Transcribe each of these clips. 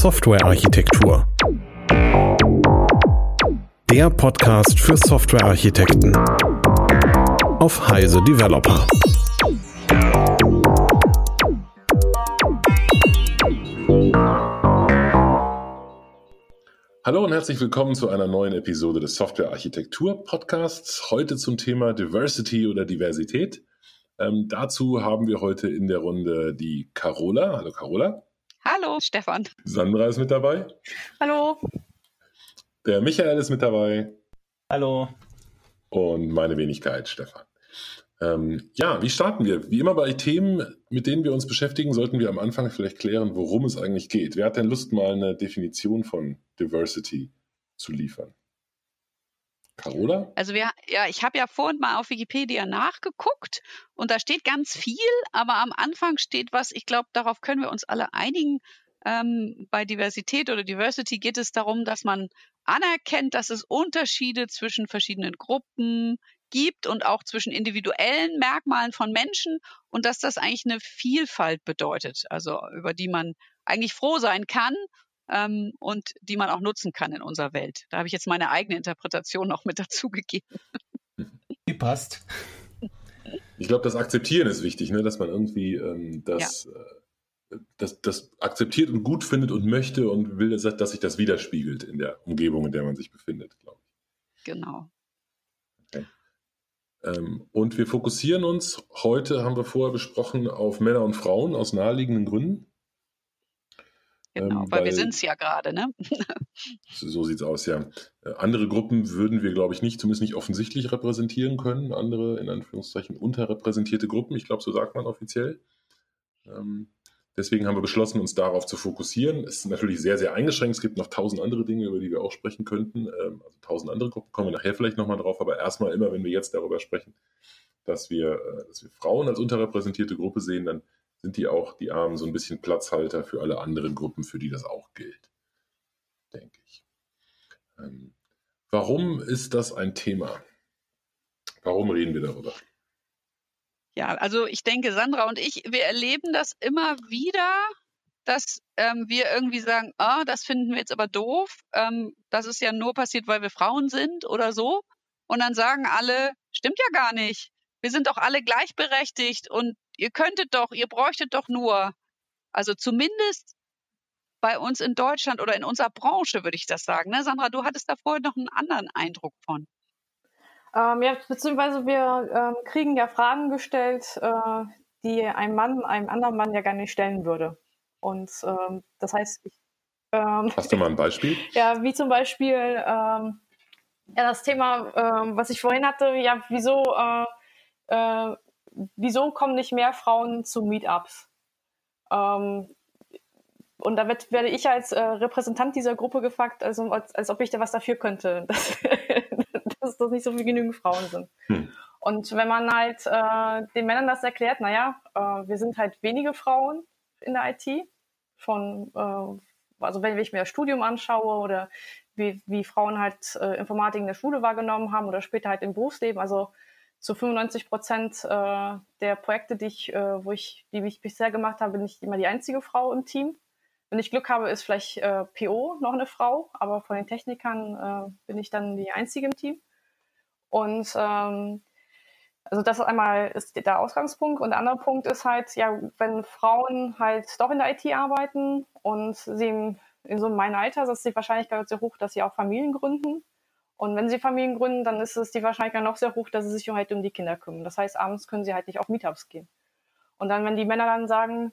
Softwarearchitektur. Der Podcast für Softwarearchitekten auf Heise Developer. Hallo und herzlich willkommen zu einer neuen Episode des Softwarearchitektur Podcasts. Heute zum Thema Diversity oder Diversität. Ähm, dazu haben wir heute in der Runde die Carola. Hallo Carola. Hallo Stefan. Sandra ist mit dabei. Hallo. Der Michael ist mit dabei. Hallo. Und meine Wenigkeit, Stefan. Ähm, ja, wie starten wir? Wie immer bei Themen, mit denen wir uns beschäftigen, sollten wir am Anfang vielleicht klären, worum es eigentlich geht. Wer hat denn Lust, mal eine Definition von Diversity zu liefern? Carola? Also wir, ja, ich habe ja vorhin mal auf Wikipedia nachgeguckt und da steht ganz viel, aber am Anfang steht was, ich glaube, darauf können wir uns alle einigen. Ähm, bei Diversität oder Diversity geht es darum, dass man anerkennt, dass es Unterschiede zwischen verschiedenen Gruppen gibt und auch zwischen individuellen Merkmalen von Menschen und dass das eigentlich eine Vielfalt bedeutet, also über die man eigentlich froh sein kann ähm, und die man auch nutzen kann in unserer Welt. Da habe ich jetzt meine eigene Interpretation noch mit dazugegeben. Die passt. Ich glaube, das Akzeptieren ist wichtig, ne? dass man irgendwie ähm, das, ja. äh, das, das akzeptiert und gut findet und möchte und will, dass, dass sich das widerspiegelt in der Umgebung, in der man sich befindet, glaube ich. Genau. Okay. Ähm, und wir fokussieren uns heute, haben wir vorher besprochen, auf Männer und Frauen aus naheliegenden Gründen. Genau, ähm, weil, weil, wir sind es ja gerade, ne? so sieht es aus, ja. Äh, andere Gruppen würden wir, glaube ich, nicht, zumindest nicht offensichtlich repräsentieren können. Andere, in Anführungszeichen, unterrepräsentierte Gruppen. Ich glaube, so sagt man offiziell. Ähm, deswegen haben wir beschlossen, uns darauf zu fokussieren. Es ist natürlich sehr, sehr eingeschränkt. Es gibt noch tausend andere Dinge, über die wir auch sprechen könnten. Ähm, also tausend andere Gruppen kommen wir nachher vielleicht nochmal drauf. Aber erstmal immer, wenn wir jetzt darüber sprechen, dass wir, äh, dass wir Frauen als unterrepräsentierte Gruppe sehen, dann sind die auch, die Armen, so ein bisschen Platzhalter für alle anderen Gruppen, für die das auch gilt. Denke ich. Ähm, warum ist das ein Thema? Warum reden wir darüber? Ja, also ich denke, Sandra und ich, wir erleben das immer wieder, dass ähm, wir irgendwie sagen, ah, das finden wir jetzt aber doof. Ähm, das ist ja nur passiert, weil wir Frauen sind oder so. Und dann sagen alle, stimmt ja gar nicht. Wir sind doch alle gleichberechtigt und ihr könntet doch, ihr bräuchtet doch nur, also zumindest bei uns in Deutschland oder in unserer Branche würde ich das sagen. Ne? Sandra, du hattest da vorher noch einen anderen Eindruck von. Ähm, ja, beziehungsweise wir ähm, kriegen ja Fragen gestellt, äh, die ein Mann einem anderen Mann ja gar nicht stellen würde. Und ähm, das heißt, ich, ähm, Hast du mal ein Beispiel? ja, wie zum Beispiel ähm, ja, das Thema, ähm, was ich vorhin hatte, ja, wieso äh, äh, wieso kommen nicht mehr Frauen zu Meetups? Ähm, und da wird, werde ich als äh, Repräsentant dieser Gruppe gefragt, also als, als ob ich da was dafür könnte, dass, dass das nicht so viel genügend Frauen sind. Hm. Und wenn man halt äh, den Männern das erklärt, naja, äh, wir sind halt wenige Frauen in der IT, von, äh, also wenn ich mir das Studium anschaue oder wie, wie Frauen halt äh, Informatik in der Schule wahrgenommen haben oder später halt im Berufsleben, also zu 95 Prozent äh, der Projekte, die ich, äh, wo ich, die ich bisher gemacht habe, bin ich immer die einzige Frau im Team. Wenn ich Glück habe, ist vielleicht äh, PO noch eine Frau, aber von den Technikern äh, bin ich dann die einzige im Team. Und ähm, also das ist einmal ist der Ausgangspunkt. Und der andere Punkt ist halt, ja, wenn Frauen halt doch in der IT arbeiten und sie in, in so meinem Alter, ist die Wahrscheinlichkeit sehr hoch, dass sie auch Familien gründen. Und wenn sie Familien gründen, dann ist es die Wahrscheinlichkeit noch sehr hoch, dass sie sich halt um die Kinder kümmern. Das heißt, abends können sie halt nicht auf Meetups gehen. Und dann, wenn die Männer dann sagen,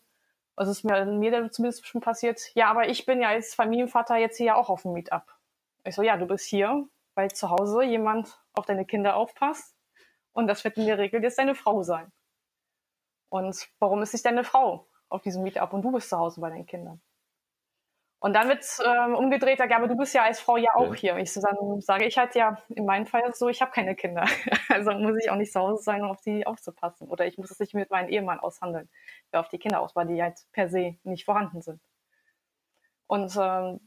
also ist mir, mir zumindest schon passiert, ja, aber ich bin ja als Familienvater jetzt hier auch auf dem Meetup. Ich so, ja, du bist hier, weil zu Hause jemand auf deine Kinder aufpasst. Und das wird in der Regel jetzt deine Frau sein. Und warum ist nicht deine Frau auf diesem Meetup und du bist zu Hause bei deinen Kindern? Und dann wird ähm, umgedreht, ja, aber du bist ja als Frau ja auch hier. Ich so, dann sage ich halt ja, in meinem Fall so, ich habe keine Kinder. also muss ich auch nicht zu Hause sein, um auf die aufzupassen. Oder ich muss es nicht mit meinem Ehemann aushandeln, wer auf die Kinder aus, weil die halt per se nicht vorhanden sind. Und, ähm,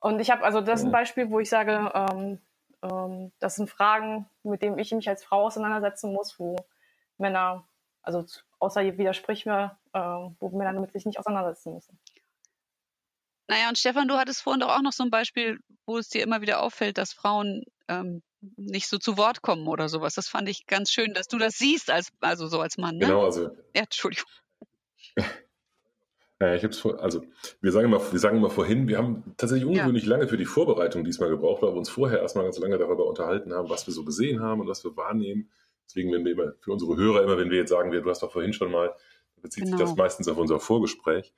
und ich habe, also das ist ein Beispiel, wo ich sage, ähm, ähm, das sind Fragen, mit denen ich mich als Frau auseinandersetzen muss, wo Männer, also außer ihr widerspricht mir, äh, wo Männer damit sich nicht auseinandersetzen müssen. Naja, und Stefan, du hattest vorhin doch auch noch so ein Beispiel, wo es dir immer wieder auffällt, dass Frauen ähm, nicht so zu Wort kommen oder sowas. Das fand ich ganz schön, dass du das siehst, als, also so als Mann. Ne? Genau, also. Ja, Entschuldigung. Naja, ich hab's vor, also wir sagen immer, wir sagen immer vorhin, wir haben tatsächlich ungewöhnlich ja. lange für die Vorbereitung diesmal gebraucht, weil wir uns vorher erstmal ganz lange darüber unterhalten haben, was wir so gesehen haben und was wir wahrnehmen. Deswegen, wenn wir immer, für unsere Hörer immer, wenn wir jetzt sagen, du hast doch vorhin schon mal, bezieht genau. sich das genau. meistens auf unser Vorgespräch.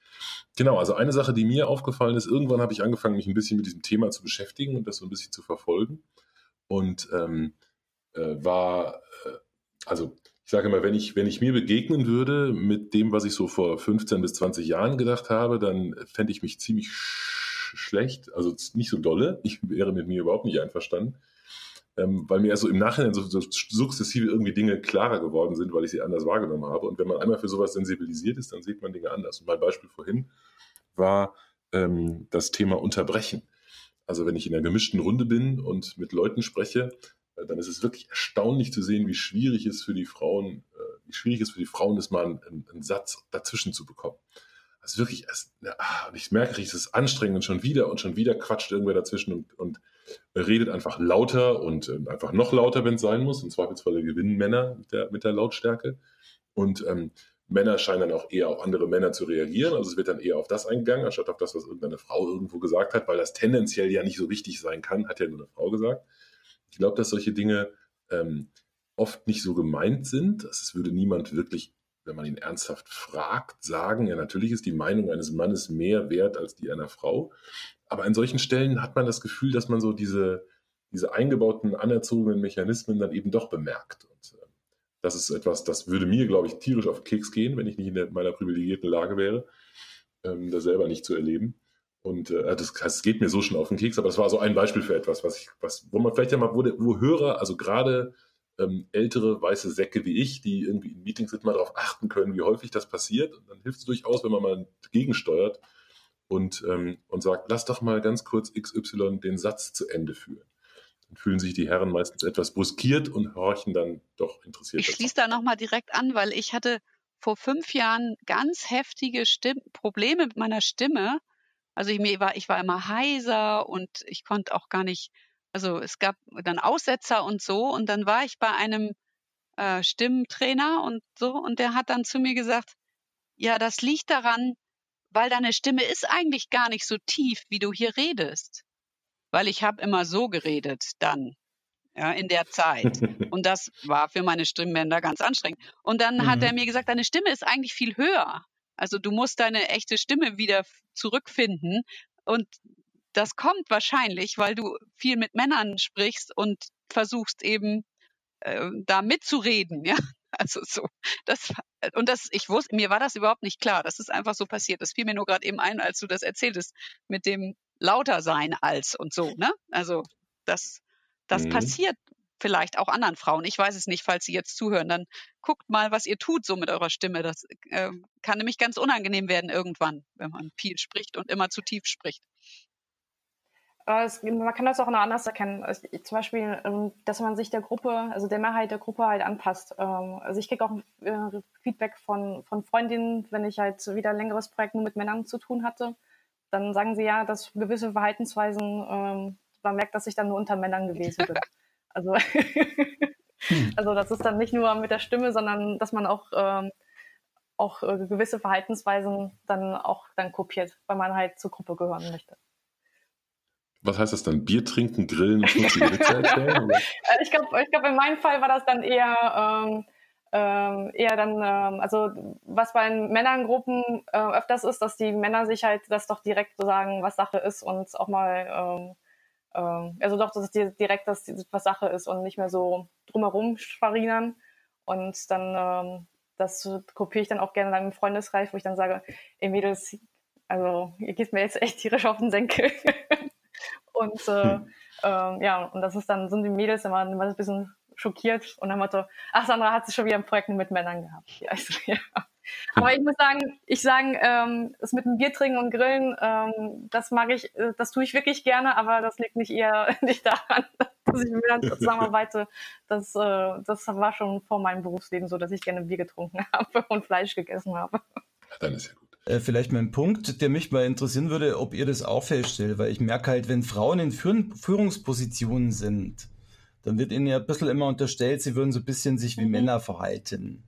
Genau, also eine Sache, die mir aufgefallen ist, irgendwann habe ich angefangen, mich ein bisschen mit diesem Thema zu beschäftigen und das so ein bisschen zu verfolgen. Und ähm, äh, war, äh, also ich sage immer, wenn ich, wenn ich mir begegnen würde mit dem, was ich so vor 15 bis 20 Jahren gedacht habe, dann fände ich mich ziemlich sch schlecht, also nicht so dolle. Ich wäre mit mir überhaupt nicht einverstanden, ähm, weil mir also im Nachhinein so, so sukzessive irgendwie Dinge klarer geworden sind, weil ich sie anders wahrgenommen habe. Und wenn man einmal für sowas sensibilisiert ist, dann sieht man Dinge anders. Und mein Beispiel vorhin war ähm, das Thema Unterbrechen. Also wenn ich in einer gemischten Runde bin und mit Leuten spreche, dann ist es wirklich erstaunlich zu sehen, wie schwierig es für die Frauen, äh, wie schwierig es für die Frauen ist, mal einen, einen Satz dazwischen zu bekommen. Also wirklich, es, ah, ich merke es ist anstrengend und schon wieder und schon wieder quatscht irgendwer dazwischen und, und redet einfach lauter und äh, einfach noch lauter, wenn es sein muss. Im Zweifelsfall gewinnen Männer mit der, mit der Lautstärke. Und ähm, Männer scheinen dann auch eher auf andere Männer zu reagieren. Also es wird dann eher auf das eingegangen, anstatt auf das, was irgendeine Frau irgendwo gesagt hat, weil das tendenziell ja nicht so wichtig sein kann, hat ja nur eine Frau gesagt. Ich glaube, dass solche Dinge ähm, oft nicht so gemeint sind. Es würde niemand wirklich, wenn man ihn ernsthaft fragt, sagen, ja, natürlich ist die Meinung eines Mannes mehr wert als die einer Frau. Aber an solchen Stellen hat man das Gefühl, dass man so diese, diese eingebauten, anerzogenen Mechanismen dann eben doch bemerkt. Und äh, das ist etwas, das würde mir, glaube ich, tierisch auf Keks gehen, wenn ich nicht in der, meiner privilegierten Lage wäre, ähm, das selber nicht zu erleben. Und äh, das, das geht mir so schon auf den Keks, aber das war so ein Beispiel für etwas, was ich, was, wo man vielleicht ja mal, wo, wo Hörer, also gerade ähm, ältere weiße Säcke wie ich, die irgendwie in Meetings sind, mal darauf achten können, wie häufig das passiert. Und dann hilft es durchaus, wenn man mal gegensteuert und, ähm, und sagt, lass doch mal ganz kurz XY den Satz zu Ende führen. Dann fühlen sich die Herren meistens etwas bruskiert und horchen dann doch interessiert. Ich schließe da nochmal direkt an, weil ich hatte vor fünf Jahren ganz heftige Stimm Probleme mit meiner Stimme also ich, mir war, ich war immer heiser und ich konnte auch gar nicht, also es gab dann Aussetzer und so und dann war ich bei einem äh, Stimmtrainer und so und der hat dann zu mir gesagt, ja, das liegt daran, weil deine Stimme ist eigentlich gar nicht so tief, wie du hier redest. Weil ich habe immer so geredet dann, ja, in der Zeit. Und das war für meine Stimmbänder ganz anstrengend. Und dann mhm. hat er mir gesagt, deine Stimme ist eigentlich viel höher. Also du musst deine echte Stimme wieder zurückfinden. Und das kommt wahrscheinlich, weil du viel mit Männern sprichst und versuchst eben äh, da mitzureden, ja. Also so, das und das, ich wusste, mir war das überhaupt nicht klar. Das ist einfach so passiert. Das fiel mir nur gerade eben ein, als du das erzähltest, mit dem lauter sein als und so, ne? Also das, das mhm. passiert vielleicht auch anderen Frauen. Ich weiß es nicht, falls Sie jetzt zuhören. Dann guckt mal, was ihr tut so mit eurer Stimme. Das äh, kann nämlich ganz unangenehm werden irgendwann, wenn man viel spricht und immer zu tief spricht. Es, man kann das auch noch anders erkennen. Also, zum Beispiel, ähm, dass man sich der Gruppe, also der Mehrheit der Gruppe halt anpasst. Ähm, also ich kriege auch äh, Feedback von, von Freundinnen, wenn ich halt wieder ein längeres Projekt nur mit Männern zu tun hatte. Dann sagen sie ja, dass gewisse Verhaltensweisen, ähm, man merkt, dass ich dann nur unter Männern gewesen bin. Also, also das ist dann nicht nur mit der Stimme, sondern dass man auch, auch äh, gewisse Verhaltensweisen dann auch dann kopiert, weil man halt zur Gruppe gehören möchte. Was heißt das dann? Bier trinken, grillen und schmutzige Witze erzählen? Äh, ich glaube, ich glaub, in meinem Fall war das dann eher, ähm, ähm, eher dann, ähm, also was bei Männergruppen äh, öfters ist, dass die Männer sich halt das doch direkt so sagen, was Sache ist und auch mal ähm, ähm, also doch, dass es direkt das, was Sache ist und nicht mehr so drumherum schwarinern. Und dann, ähm, das kopiere ich dann auch gerne dann im Freundeskreis, wo ich dann sage, ey Mädels, also ihr geht mir jetzt echt tierisch auf den Senkel. und äh, hm. ähm, ja, und das ist dann, sind die Mädels immer, immer ein bisschen schockiert und dann Motto, ach Sandra hat sie schon wieder ein Projekt mit Männern gehabt. Ja, ich so, ja. Aber ich muss sagen, ich sagen, ähm, das mit dem Bier trinken und Grillen, ähm, das mag ich, äh, das tue ich wirklich gerne, aber das liegt nicht eher nicht daran, dass ich mit Männern zusammenarbeite. Das, äh, das war schon vor meinem Berufsleben so, dass ich gerne Bier getrunken habe und Fleisch gegessen habe. Dann ist ja gut. Äh, vielleicht mein Punkt, der mich mal interessieren würde, ob ihr das auch feststellt, weil ich merke halt, wenn Frauen in Führungspositionen sind, dann wird ihnen ja ein bisschen immer unterstellt, sie würden so ein bisschen sich wie mhm. Männer verhalten.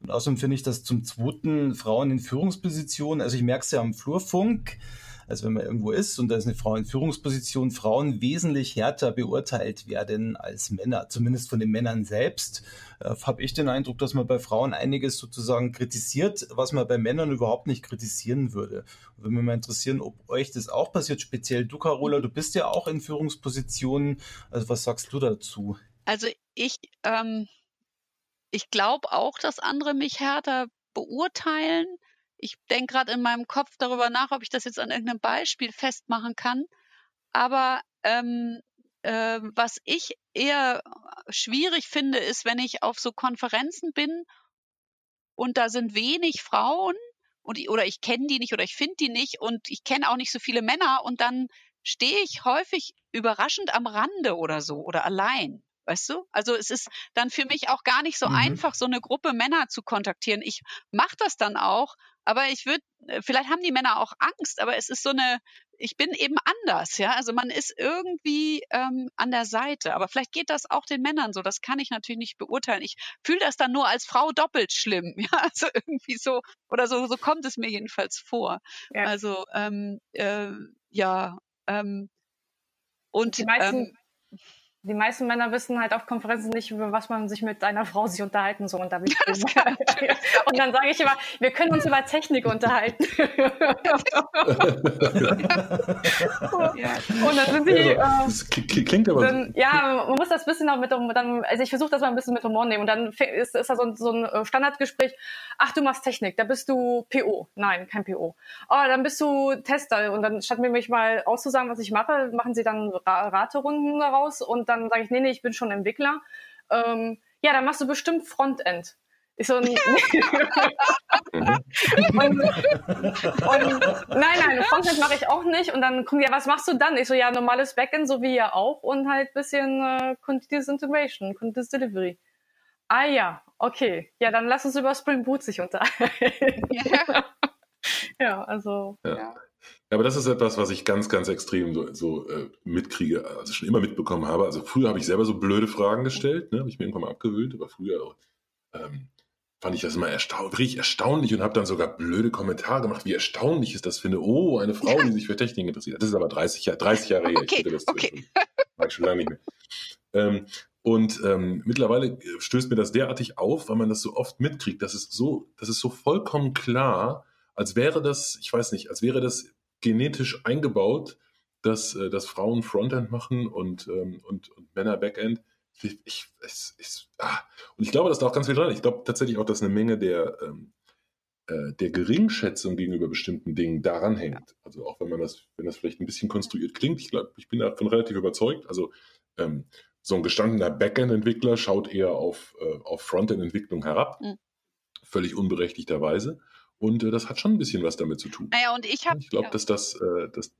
Und außerdem finde ich das zum zweiten Frauen in Führungspositionen, also ich merke es ja am Flurfunk, also wenn man irgendwo ist und da ist eine Frau in Führungsposition, Frauen wesentlich härter beurteilt werden als Männer, zumindest von den Männern selbst. Äh, Habe ich den Eindruck, dass man bei Frauen einiges sozusagen kritisiert, was man bei Männern überhaupt nicht kritisieren würde. Und würde mich mal interessieren, ob euch das auch passiert, speziell du, Carola, du bist ja auch in Führungspositionen. Also was sagst du dazu? Also ich, ähm, ich glaube auch, dass andere mich härter beurteilen ich denke gerade in meinem Kopf darüber nach, ob ich das jetzt an irgendeinem Beispiel festmachen kann. Aber ähm, äh, was ich eher schwierig finde, ist, wenn ich auf so Konferenzen bin und da sind wenig Frauen und oder ich kenne die nicht oder ich finde die nicht und ich kenne auch nicht so viele Männer und dann stehe ich häufig überraschend am Rande oder so oder allein. Weißt du? Also es ist dann für mich auch gar nicht so mhm. einfach, so eine Gruppe Männer zu kontaktieren. Ich mache das dann auch, aber ich würde, äh, vielleicht haben die Männer auch Angst, aber es ist so eine, ich bin eben anders, ja. Also man ist irgendwie ähm, an der Seite. Aber vielleicht geht das auch den Männern so. Das kann ich natürlich nicht beurteilen. Ich fühle das dann nur als Frau doppelt schlimm, ja. Also irgendwie so, oder so, so kommt es mir jedenfalls vor. Ja. Also ähm, äh, ja. Ähm, und die meisten, ähm, die meisten Männer wissen halt auf Konferenzen nicht, über was man sich mit einer Frau sich unterhalten soll. Und, da und dann sage ich immer, wir können uns über Technik unterhalten. ja. Und dann sind sie. Also, äh, klingt aber. Dann, ja, man muss das ein bisschen auch mit. Dann, also ich versuche das mal ein bisschen mit Humor nehmen. Und dann ist, ist da so, so ein äh, Standardgespräch. Ach, du machst Technik, da bist du PO. Nein, kein PO. Oh, dann bist du Tester. Und dann statt mir mich mal auszusagen, was ich mache, machen sie dann Raterunden daraus und dann dann sage ich, nee, nee, ich bin schon Entwickler. Ähm, ja, dann machst du bestimmt Frontend. Ich so, und, und, nein, nein, Frontend mache ich auch nicht. Und dann kommen ja, was machst du dann? Ich so, ja, normales Backend, so wie ihr auch. Und halt bisschen äh, Continuous Integration, Continuous Delivery. Ah ja, okay. Ja, dann lass uns über Spring Boot sich unterhalten. Ja, ja also. Ja. ja. Aber das ist etwas, was ich ganz, ganz extrem so, so äh, mitkriege, also schon immer mitbekommen habe. Also früher habe ich selber so blöde Fragen gestellt, ne? habe ich mir irgendwann mal abgewöhnt, aber früher ähm, fand ich das immer erstaunt, richtig erstaunlich und habe dann sogar blöde Kommentare gemacht, wie erstaunlich ist das finde. Oh, eine Frau, die sich für Technik interessiert. Das ist aber 30, Jahr, 30 Jahre her. Okay, ich das okay. Mag ich schon lange nicht mehr. Ähm, und ähm, mittlerweile stößt mir das derartig auf, weil man das so oft mitkriegt. Das ist so, das ist so vollkommen klar, als wäre das, ich weiß nicht, als wäre das genetisch eingebaut, dass, äh, dass Frauen Frontend machen und, ähm, und, und Männer Backend. Ich, ich, es, ah. Und ich glaube, dass da auch ganz viel dran Ich glaube tatsächlich auch, dass eine Menge der, ähm, äh, der Geringschätzung gegenüber bestimmten Dingen daran hängt. Also auch wenn man das, wenn das vielleicht ein bisschen konstruiert klingt, ich glaube, ich bin davon relativ überzeugt. Also ähm, so ein gestandener Backend-Entwickler schaut eher auf, äh, auf Frontend-Entwicklung herab, mhm. völlig unberechtigterweise. Und äh, das hat schon ein bisschen was damit zu tun. Naja, und ich habe. Ich glaube, ja. dass das, äh, das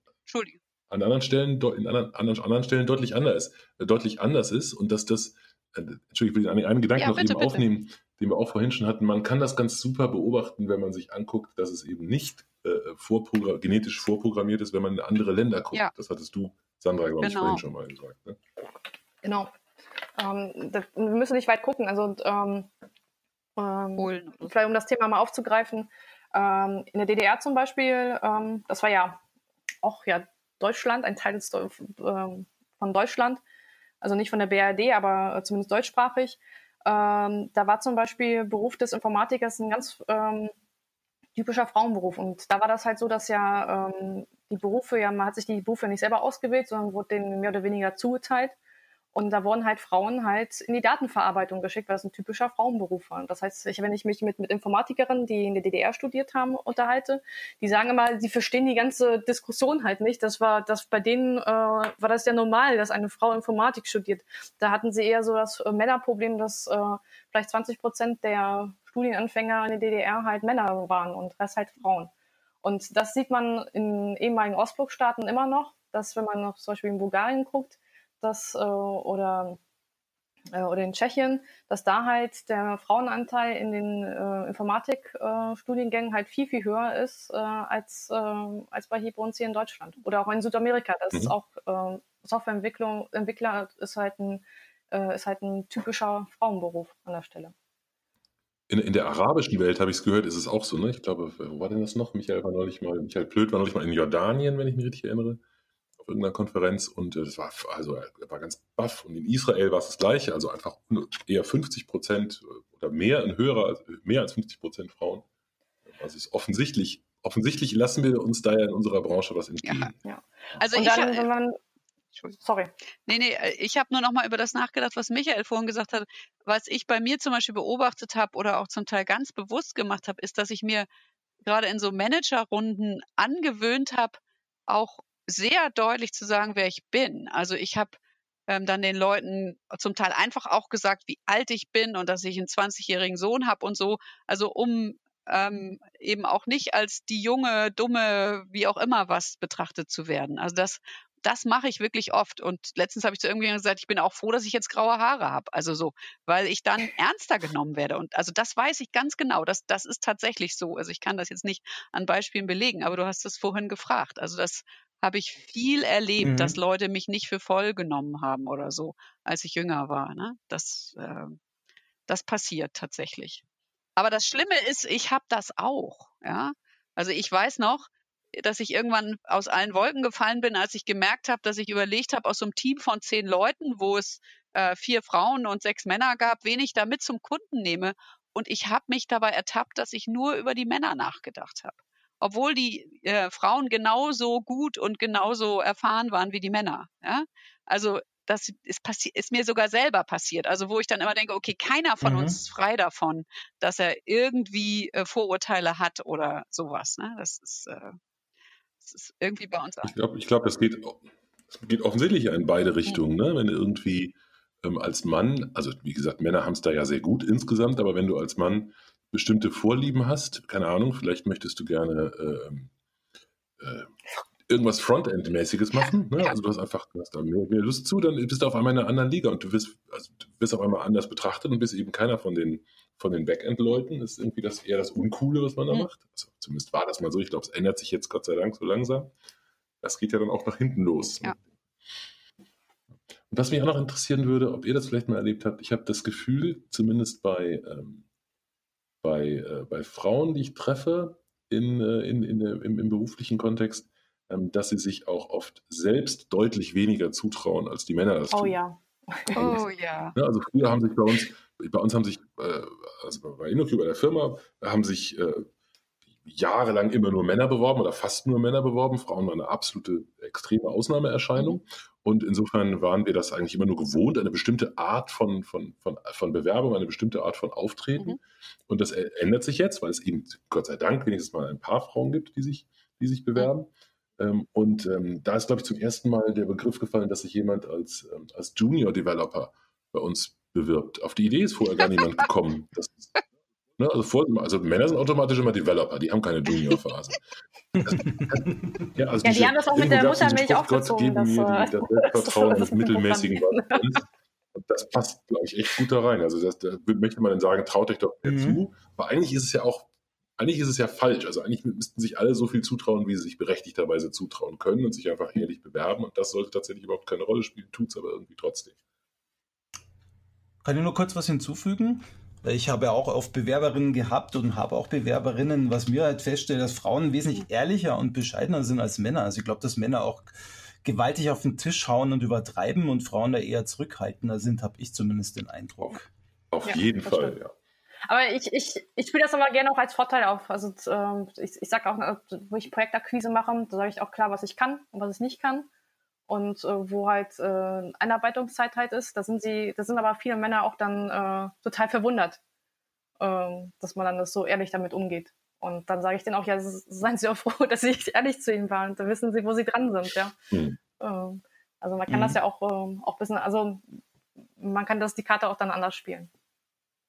an anderen Stellen, in anderen, anderen, anderen Stellen deutlich anders, äh, deutlich anders ist und dass das, äh, Entschuldigung, ich will einen, einen Gedanken ja, noch bitte, eben bitte. aufnehmen, den wir auch vorhin schon hatten. Man kann das ganz super beobachten, wenn man sich anguckt, dass es eben nicht äh, vorprogra genetisch vorprogrammiert ist, wenn man in andere Länder guckt. Ja. Das hattest du, Sandra, glaube ich, genau. vorhin schon mal gesagt. Ne? Genau. Ähm, das, wir müssen nicht weit gucken. Also ähm, ähm, vielleicht um das Thema mal aufzugreifen, ähm, in der DDR zum Beispiel, ähm, das war ja auch ja Deutschland, ein Teil des, ähm, von Deutschland, also nicht von der BRD, aber zumindest deutschsprachig. Ähm, da war zum Beispiel Beruf des Informatikers ein ganz ähm, typischer Frauenberuf. Und da war das halt so, dass ja ähm, die Berufe, ja, man hat sich die Berufe nicht selber ausgewählt, sondern wurde denen mehr oder weniger zugeteilt. Und da wurden halt Frauen halt in die Datenverarbeitung geschickt, weil das ein typischer Frauenberuf war. Das heißt, ich, wenn ich mich mit, mit Informatikerinnen, die in der DDR studiert haben, unterhalte, die sagen immer, sie verstehen die ganze Diskussion halt nicht. Das war, das bei denen äh, war das ja normal, dass eine Frau Informatik studiert. Da hatten sie eher so das äh, Männerproblem, dass äh, vielleicht 20 Prozent der Studienanfänger in der DDR halt Männer waren und Rest halt Frauen. Und das sieht man in ehemaligen Ostblockstaaten immer noch, dass wenn man noch zum Beispiel in Bulgarien guckt, dass, äh, oder äh, oder in Tschechien, dass da halt der Frauenanteil in den äh, Informatikstudiengängen äh, halt viel, viel höher ist äh, als, äh, als bei uns hier in Deutschland. Oder auch in Südamerika. Das mhm. ist auch äh, Softwareentwicklung, Entwickler ist halt ein, äh, ist halt ein typischer Frauenberuf an der Stelle. In, in der arabischen Welt habe ich es gehört, ist es auch so, ne? Ich glaube, wo war denn das noch? Michael war neulich mal, Michael Plöth war neulich mal in Jordanien, wenn ich mich richtig erinnere auf irgendeiner Konferenz und äh, das war also er war ganz baff und in Israel war es das gleiche, also einfach eher 50 Prozent äh, oder mehr, ein höherer, mehr als 50 Prozent Frauen. Also es ist offensichtlich, offensichtlich lassen wir uns da ja in unserer Branche was entgehen. Ja, ja. Also und dann, ich, wenn man Sorry. Nee, nee, äh, ich habe nur noch mal über das nachgedacht, was Michael vorhin gesagt hat. Was ich bei mir zum Beispiel beobachtet habe oder auch zum Teil ganz bewusst gemacht habe, ist, dass ich mir gerade in so Managerrunden angewöhnt habe, auch sehr deutlich zu sagen, wer ich bin. Also ich habe ähm, dann den Leuten zum Teil einfach auch gesagt, wie alt ich bin und dass ich einen 20-jährigen Sohn habe und so. Also um ähm, eben auch nicht als die junge, dumme, wie auch immer was betrachtet zu werden. Also das, das mache ich wirklich oft. Und letztens habe ich zu irgendjemandem gesagt, ich bin auch froh, dass ich jetzt graue Haare habe. Also so, weil ich dann ernster genommen werde. Und also das weiß ich ganz genau. Das, das ist tatsächlich so. Also ich kann das jetzt nicht an Beispielen belegen, aber du hast es vorhin gefragt. Also das habe ich viel erlebt, mhm. dass Leute mich nicht für voll genommen haben oder so, als ich jünger war. Ne? Das, äh, das passiert tatsächlich. Aber das Schlimme ist, ich habe das auch. Ja, also ich weiß noch, dass ich irgendwann aus allen Wolken gefallen bin, als ich gemerkt habe, dass ich überlegt habe, aus so einem Team von zehn Leuten, wo es äh, vier Frauen und sechs Männer gab, wen ich da mit zum Kunden nehme. Und ich habe mich dabei ertappt, dass ich nur über die Männer nachgedacht habe obwohl die äh, Frauen genauso gut und genauso erfahren waren wie die Männer. Ja? Also das ist, ist, mir sogar selber passiert. Also wo ich dann immer denke, okay, keiner von mhm. uns ist frei davon, dass er irgendwie äh, Vorurteile hat oder sowas. Ne? Das, ist, äh, das ist irgendwie bei uns. Ich glaube, ich glaub, das, geht, das geht offensichtlich in beide Richtungen. Mhm. Ne? Wenn du irgendwie ähm, als Mann, also wie gesagt, Männer haben es da ja sehr gut insgesamt, aber wenn du als Mann bestimmte Vorlieben hast, keine Ahnung, vielleicht möchtest du gerne äh, äh, irgendwas Frontend-mäßiges machen. Ne? Also du hast einfach du hast da mehr, mehr, Lust zu, dann bist du auf einmal in einer anderen Liga und du wirst, also du wirst auf einmal anders betrachtet und bist eben keiner von den, von den Backend-Leuten. Das ist irgendwie das, eher das Uncoole, was man da mhm. macht. Also, zumindest war das mal so. Ich glaube, es ändert sich jetzt Gott sei Dank so langsam. Das geht ja dann auch nach hinten los. Ja. Und was mich auch noch interessieren würde, ob ihr das vielleicht mal erlebt habt, ich habe das Gefühl, zumindest bei ähm, bei, äh, bei Frauen, die ich treffe in, äh, in, in, im, im, beruflichen Kontext, ähm, dass sie sich auch oft selbst deutlich weniger zutrauen, als die Männer das oh, tun. Ja. Oh ja. Ne, also früher haben sich bei uns, bei uns haben sich, äh, also bei InnoQ, bei der Firma, haben sich äh, jahrelang immer nur Männer beworben oder fast nur Männer beworben. Frauen waren eine absolute extreme Ausnahmeerscheinung. Und insofern waren wir das eigentlich immer nur gewohnt, eine bestimmte Art von, von, von, von Bewerbung, eine bestimmte Art von Auftreten. Mhm. Und das ändert sich jetzt, weil es eben Gott sei Dank wenigstens mal ein paar Frauen gibt, die sich, die sich bewerben. Mhm. und ähm, da ist, glaube ich, zum ersten Mal der Begriff gefallen, dass sich jemand als, ähm, als Junior Developer bei uns bewirbt. Auf die Idee ist vorher gar niemand gekommen. Das ist, Ne, also, vor, also, Männer sind automatisch immer Developer, die haben keine Junior-Phase. ja, also ja, die haben das auch mit der Muttermilch aufgezogen. Gott, geben das, mir das Selbstvertrauen des mittelmäßigen Und das passt, glaube ich, echt gut da rein. Also das, da möchte man dann sagen, traut euch doch mehr mhm. zu. Aber eigentlich ist es ja auch, eigentlich ist es ja falsch. Also eigentlich müssten sich alle so viel zutrauen, wie sie sich berechtigterweise zutrauen können und sich einfach ehrlich bewerben. Und das sollte tatsächlich überhaupt keine Rolle spielen, tut es aber irgendwie trotzdem. Kann ich nur kurz was hinzufügen? Ich habe ja auch oft Bewerberinnen gehabt und habe auch Bewerberinnen, was mir halt feststellt, dass Frauen wesentlich ehrlicher und bescheidener sind als Männer. Also ich glaube, dass Männer auch gewaltig auf den Tisch hauen und übertreiben und Frauen da eher zurückhaltender sind, habe ich zumindest den Eindruck. Auf ja, jeden Fall, stimmt. ja. Aber ich, ich, ich spiele das aber gerne auch als Vorteil auf. Also äh, ich, ich sage auch, wo ich Projektakquise mache, da sage ich auch klar, was ich kann und was ich nicht kann. Und äh, wo halt äh, Einarbeitungszeit halt ist, da sind sie, da sind aber viele Männer auch dann äh, total verwundert, äh, dass man dann das so ehrlich damit umgeht. Und dann sage ich denen auch, ja, seien Sie auch froh, dass ich ehrlich zu ihnen war. Und da wissen sie, wo sie dran sind, ja. Mhm. Also man kann mhm. das ja auch, ähm, auch bisschen, also man kann das die Karte auch dann anders spielen.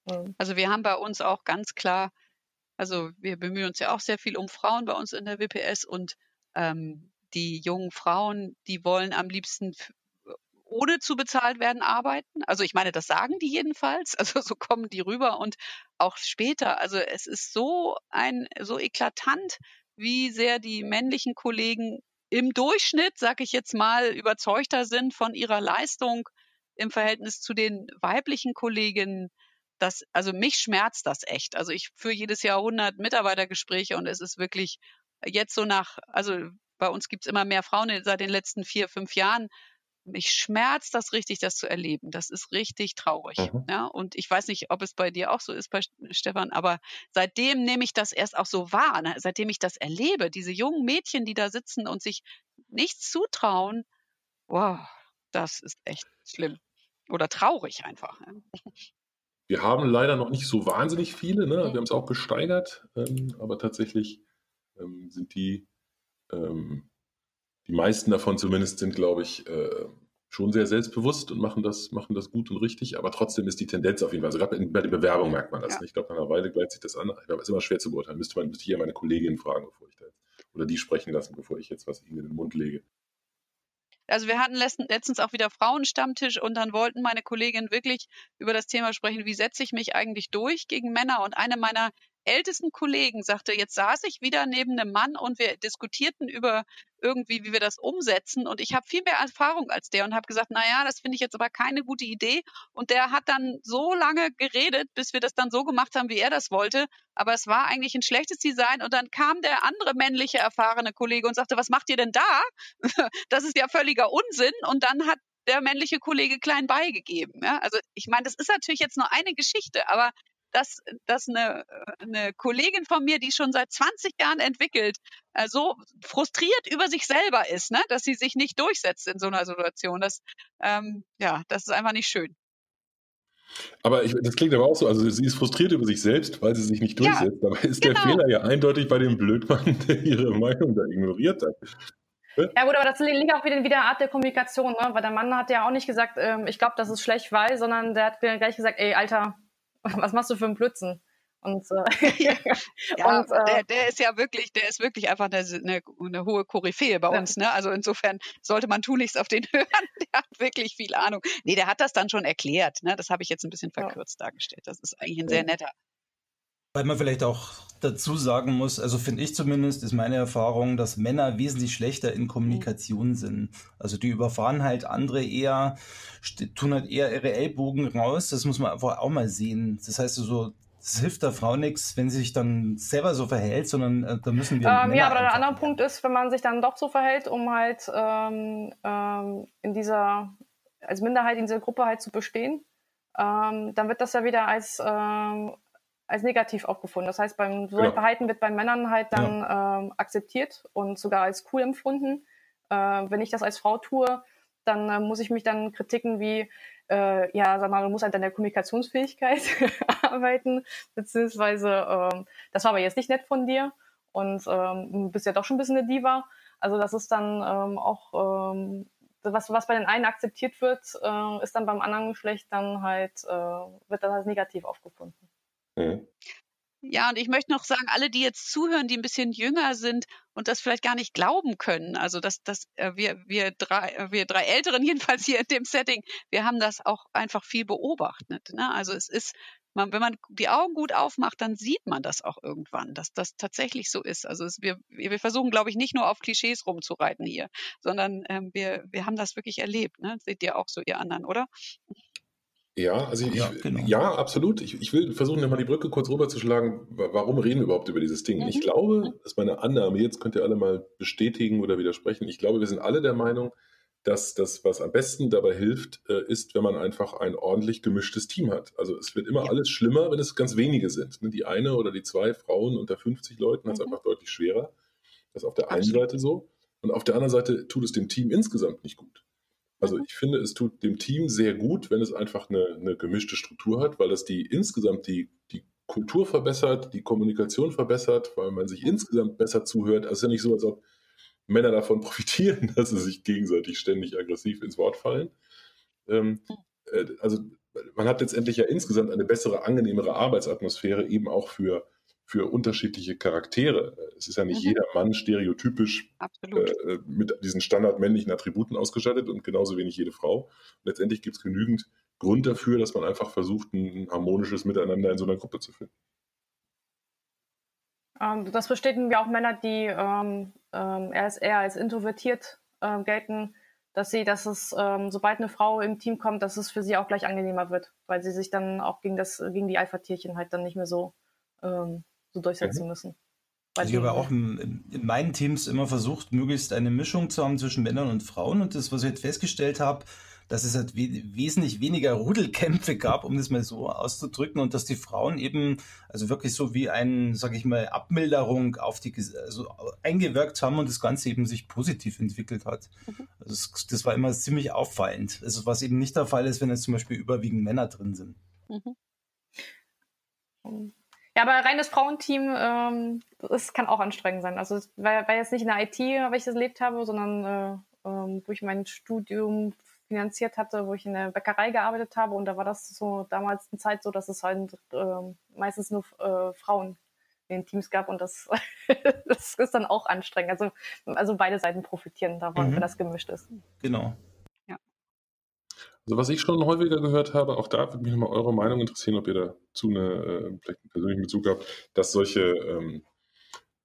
Mhm. Also wir haben bei uns auch ganz klar, also wir bemühen uns ja auch sehr viel um Frauen bei uns in der WPS und ähm, die jungen Frauen, die wollen am liebsten ohne zu bezahlt werden arbeiten. Also ich meine, das sagen die jedenfalls. Also so kommen die rüber und auch später. Also es ist so ein, so eklatant, wie sehr die männlichen Kollegen im Durchschnitt, sag ich jetzt mal, überzeugter sind von ihrer Leistung im Verhältnis zu den weiblichen Kolleginnen. Das, also mich schmerzt das echt. Also ich führe jedes Jahr 100 Mitarbeitergespräche und es ist wirklich jetzt so nach, also bei uns gibt's immer mehr Frauen seit den letzten vier, fünf Jahren. Mich schmerzt das richtig, das zu erleben. Das ist richtig traurig. Mhm. Ja, und ich weiß nicht, ob es bei dir auch so ist, bei Stefan, aber seitdem nehme ich das erst auch so wahr, ne? seitdem ich das erlebe, diese jungen Mädchen, die da sitzen und sich nichts zutrauen, wow, das ist echt schlimm. Oder traurig einfach. Ne? Wir haben leider noch nicht so wahnsinnig viele, ne? wir haben es auch gesteigert, ähm, aber tatsächlich ähm, sind die ähm, die meisten davon zumindest sind, glaube ich, äh, schon sehr selbstbewusst und machen das, machen das gut und richtig, aber trotzdem ist die Tendenz auf jeden Fall, also gerade bei den Bewerbungen merkt man das. Ja. Ich glaube, nach einer Weile gleicht sich das an. Aber es ist immer schwer zu beurteilen. Müsste, man, müsste ich ja meine Kolleginnen fragen, bevor ich da jetzt, oder die sprechen lassen, bevor ich jetzt was ihnen in den Mund lege. Also wir hatten letztens auch wieder Frauenstammtisch und dann wollten meine Kolleginnen wirklich über das Thema sprechen, wie setze ich mich eigentlich durch gegen Männer? Und eine meiner ältesten Kollegen sagte, jetzt saß ich wieder neben einem Mann und wir diskutierten über irgendwie, wie wir das umsetzen. Und ich habe viel mehr Erfahrung als der und habe gesagt, na ja, das finde ich jetzt aber keine gute Idee. Und der hat dann so lange geredet, bis wir das dann so gemacht haben, wie er das wollte. Aber es war eigentlich ein schlechtes Design. Und dann kam der andere männliche erfahrene Kollege und sagte, was macht ihr denn da? das ist ja völliger Unsinn. Und dann hat der männliche Kollege klein beigegeben. Ja? Also ich meine, das ist natürlich jetzt nur eine Geschichte, aber dass, dass eine, eine Kollegin von mir, die schon seit 20 Jahren entwickelt, äh, so frustriert über sich selber ist, ne? dass sie sich nicht durchsetzt in so einer Situation. Das, ähm, ja, das ist einfach nicht schön. Aber ich, das klingt aber auch so, also sie ist frustriert über sich selbst, weil sie sich nicht durchsetzt. Ja, Dabei ist genau. der Fehler ja eindeutig bei dem Blödmann, der ihre Meinung da ignoriert hat. Ja gut, aber das liegt auch wieder in der Art der Kommunikation, ne? weil der Mann hat ja auch nicht gesagt, ähm, ich glaube, das ist schlecht, weil, sondern der hat gleich gesagt, ey, Alter, was machst du für einen Blödsinn? Und, äh, ja, und, äh, der, der, ist ja wirklich, der ist wirklich einfach eine, eine, eine hohe Koryphäe bei uns. Ne? Also insofern sollte man tunlichst auf den hören. Der hat wirklich viel Ahnung. Nee, der hat das dann schon erklärt. Ne? Das habe ich jetzt ein bisschen verkürzt ja. dargestellt. Das ist eigentlich ein sehr netter. Weil man vielleicht auch dazu sagen muss, also finde ich zumindest, ist meine Erfahrung, dass Männer wesentlich schlechter in Kommunikation mhm. sind. Also die überfahren halt andere eher, tun halt eher ihre Ellbogen raus. Das muss man einfach auch mal sehen. Das heißt so, es hilft der Frau nichts, wenn sie sich dann selber so verhält, sondern äh, da müssen wir. Ähm, ja, aber der andere Punkt ist, wenn man sich dann doch so verhält, um halt ähm, ähm, in dieser, als Minderheit in dieser Gruppe halt zu bestehen, ähm, dann wird das ja wieder als ähm, als negativ aufgefunden. Das heißt, beim so ein Verhalten wird bei Männern halt dann ja. ähm, akzeptiert und sogar als cool empfunden. Äh, wenn ich das als Frau tue, dann äh, muss ich mich dann Kritiken wie, äh, ja, sag mal, du musst halt an der Kommunikationsfähigkeit arbeiten, beziehungsweise, ähm, das war aber jetzt nicht nett von dir und ähm, du bist ja doch schon ein bisschen eine Diva. Also das ist dann ähm, auch, ähm, was, was bei den einen akzeptiert wird, äh, ist dann beim anderen Geschlecht dann halt, äh, wird dann als negativ aufgefunden. Mhm. Ja, und ich möchte noch sagen, alle, die jetzt zuhören, die ein bisschen jünger sind und das vielleicht gar nicht glauben können, also dass, dass äh, wir, wir, drei, äh, wir drei Älteren jedenfalls hier in dem Setting, wir haben das auch einfach viel beobachtet. Ne? Also es ist, man, wenn man die Augen gut aufmacht, dann sieht man das auch irgendwann, dass das tatsächlich so ist. Also es, wir, wir versuchen, glaube ich, nicht nur auf Klischees rumzureiten hier, sondern ähm, wir, wir haben das wirklich erlebt. Ne? Seht ihr auch so, ihr anderen, oder? Ja, also ich, ja, genau. ja, absolut. Ich, ich will versuchen, mal die Brücke kurz rüberzuschlagen. Warum reden wir überhaupt über dieses Ding? Mhm. Ich glaube, das ist meine Annahme, jetzt könnt ihr alle mal bestätigen oder widersprechen. Ich glaube, wir sind alle der Meinung, dass das, was am besten dabei hilft, äh, ist, wenn man einfach ein ordentlich gemischtes Team hat. Also es wird immer ja. alles schlimmer, wenn es ganz wenige sind. Ne, die eine oder die zwei Frauen unter 50 Leuten hat es mhm. einfach deutlich schwerer. Das ist auf der einen Seite so. Und auf der anderen Seite tut es dem Team insgesamt nicht gut. Also ich finde, es tut dem Team sehr gut, wenn es einfach eine, eine gemischte Struktur hat, weil es die insgesamt die, die Kultur verbessert, die Kommunikation verbessert, weil man sich insgesamt besser zuhört. Also es ist ja nicht so, als ob Männer davon profitieren, dass sie sich gegenseitig ständig aggressiv ins Wort fallen. Ähm, äh, also man hat letztendlich ja insgesamt eine bessere, angenehmere Arbeitsatmosphäre eben auch für für unterschiedliche Charaktere. Es ist ja nicht Mhm. jeder Mann stereotypisch Absolut. äh, mit diesen standardmännlichen Attributen ausgestattet und genauso wenig jede Frau. Letztendlich gibt es genügend Grund dafür, dass man einfach versucht, ein harmonisches Miteinander in so einer Gruppe zu finden. Ähm, das bestätigen wir auch Männer, die ähm, ähm, eher als introvertiert ähm, gelten, dass sie, dass es, ähm, sobald eine Frau im Team kommt, dass es für sie auch gleich angenehmer wird, weil sie sich dann auch gegen das, gegen die Alpha-Tierchen halt dann nicht mehr so, ähm, so durchsetzen müssen. Weil Also ich habe ja auch in, in meinen Teams immer versucht, möglichst eine Mischung zu haben zwischen Männern und Frauen. Und das, was ich jetzt festgestellt habe, dass es halt we wesentlich weniger Rudelkämpfe gab, um das mal so auszudrücken, und dass die Frauen eben also wirklich so wie ein, sage ich mal, Abmilderung auf die, also eingewirkt haben und das Ganze eben sich positiv entwickelt hat. Mhm. Also das, das war immer ziemlich auffallend. Also was eben nicht der Fall ist, wenn jetzt zum Beispiel überwiegend Männer drin sind. Mhm. Ja, aber reines Frauenteam, ähm, das kann auch anstrengend sein. Also es war, war jetzt nicht in der IT, weil ich das erlebt habe, sondern äh, ähm, wo ich mein Studium finanziert hatte, wo ich in der Bäckerei gearbeitet habe und da war das so damals eine Zeit so, dass es halt ähm, meistens nur äh, Frauen in den Teams gab und das, das ist dann auch anstrengend. Also, also beide Seiten profitieren davon, Mhm. wenn das gemischt ist. Genau. Also was ich schon häufiger gehört habe, auch da würde mich nochmal eure Meinung interessieren, ob ihr dazu eine, äh, vielleicht einen persönlichen Bezug habt, dass solche, ähm,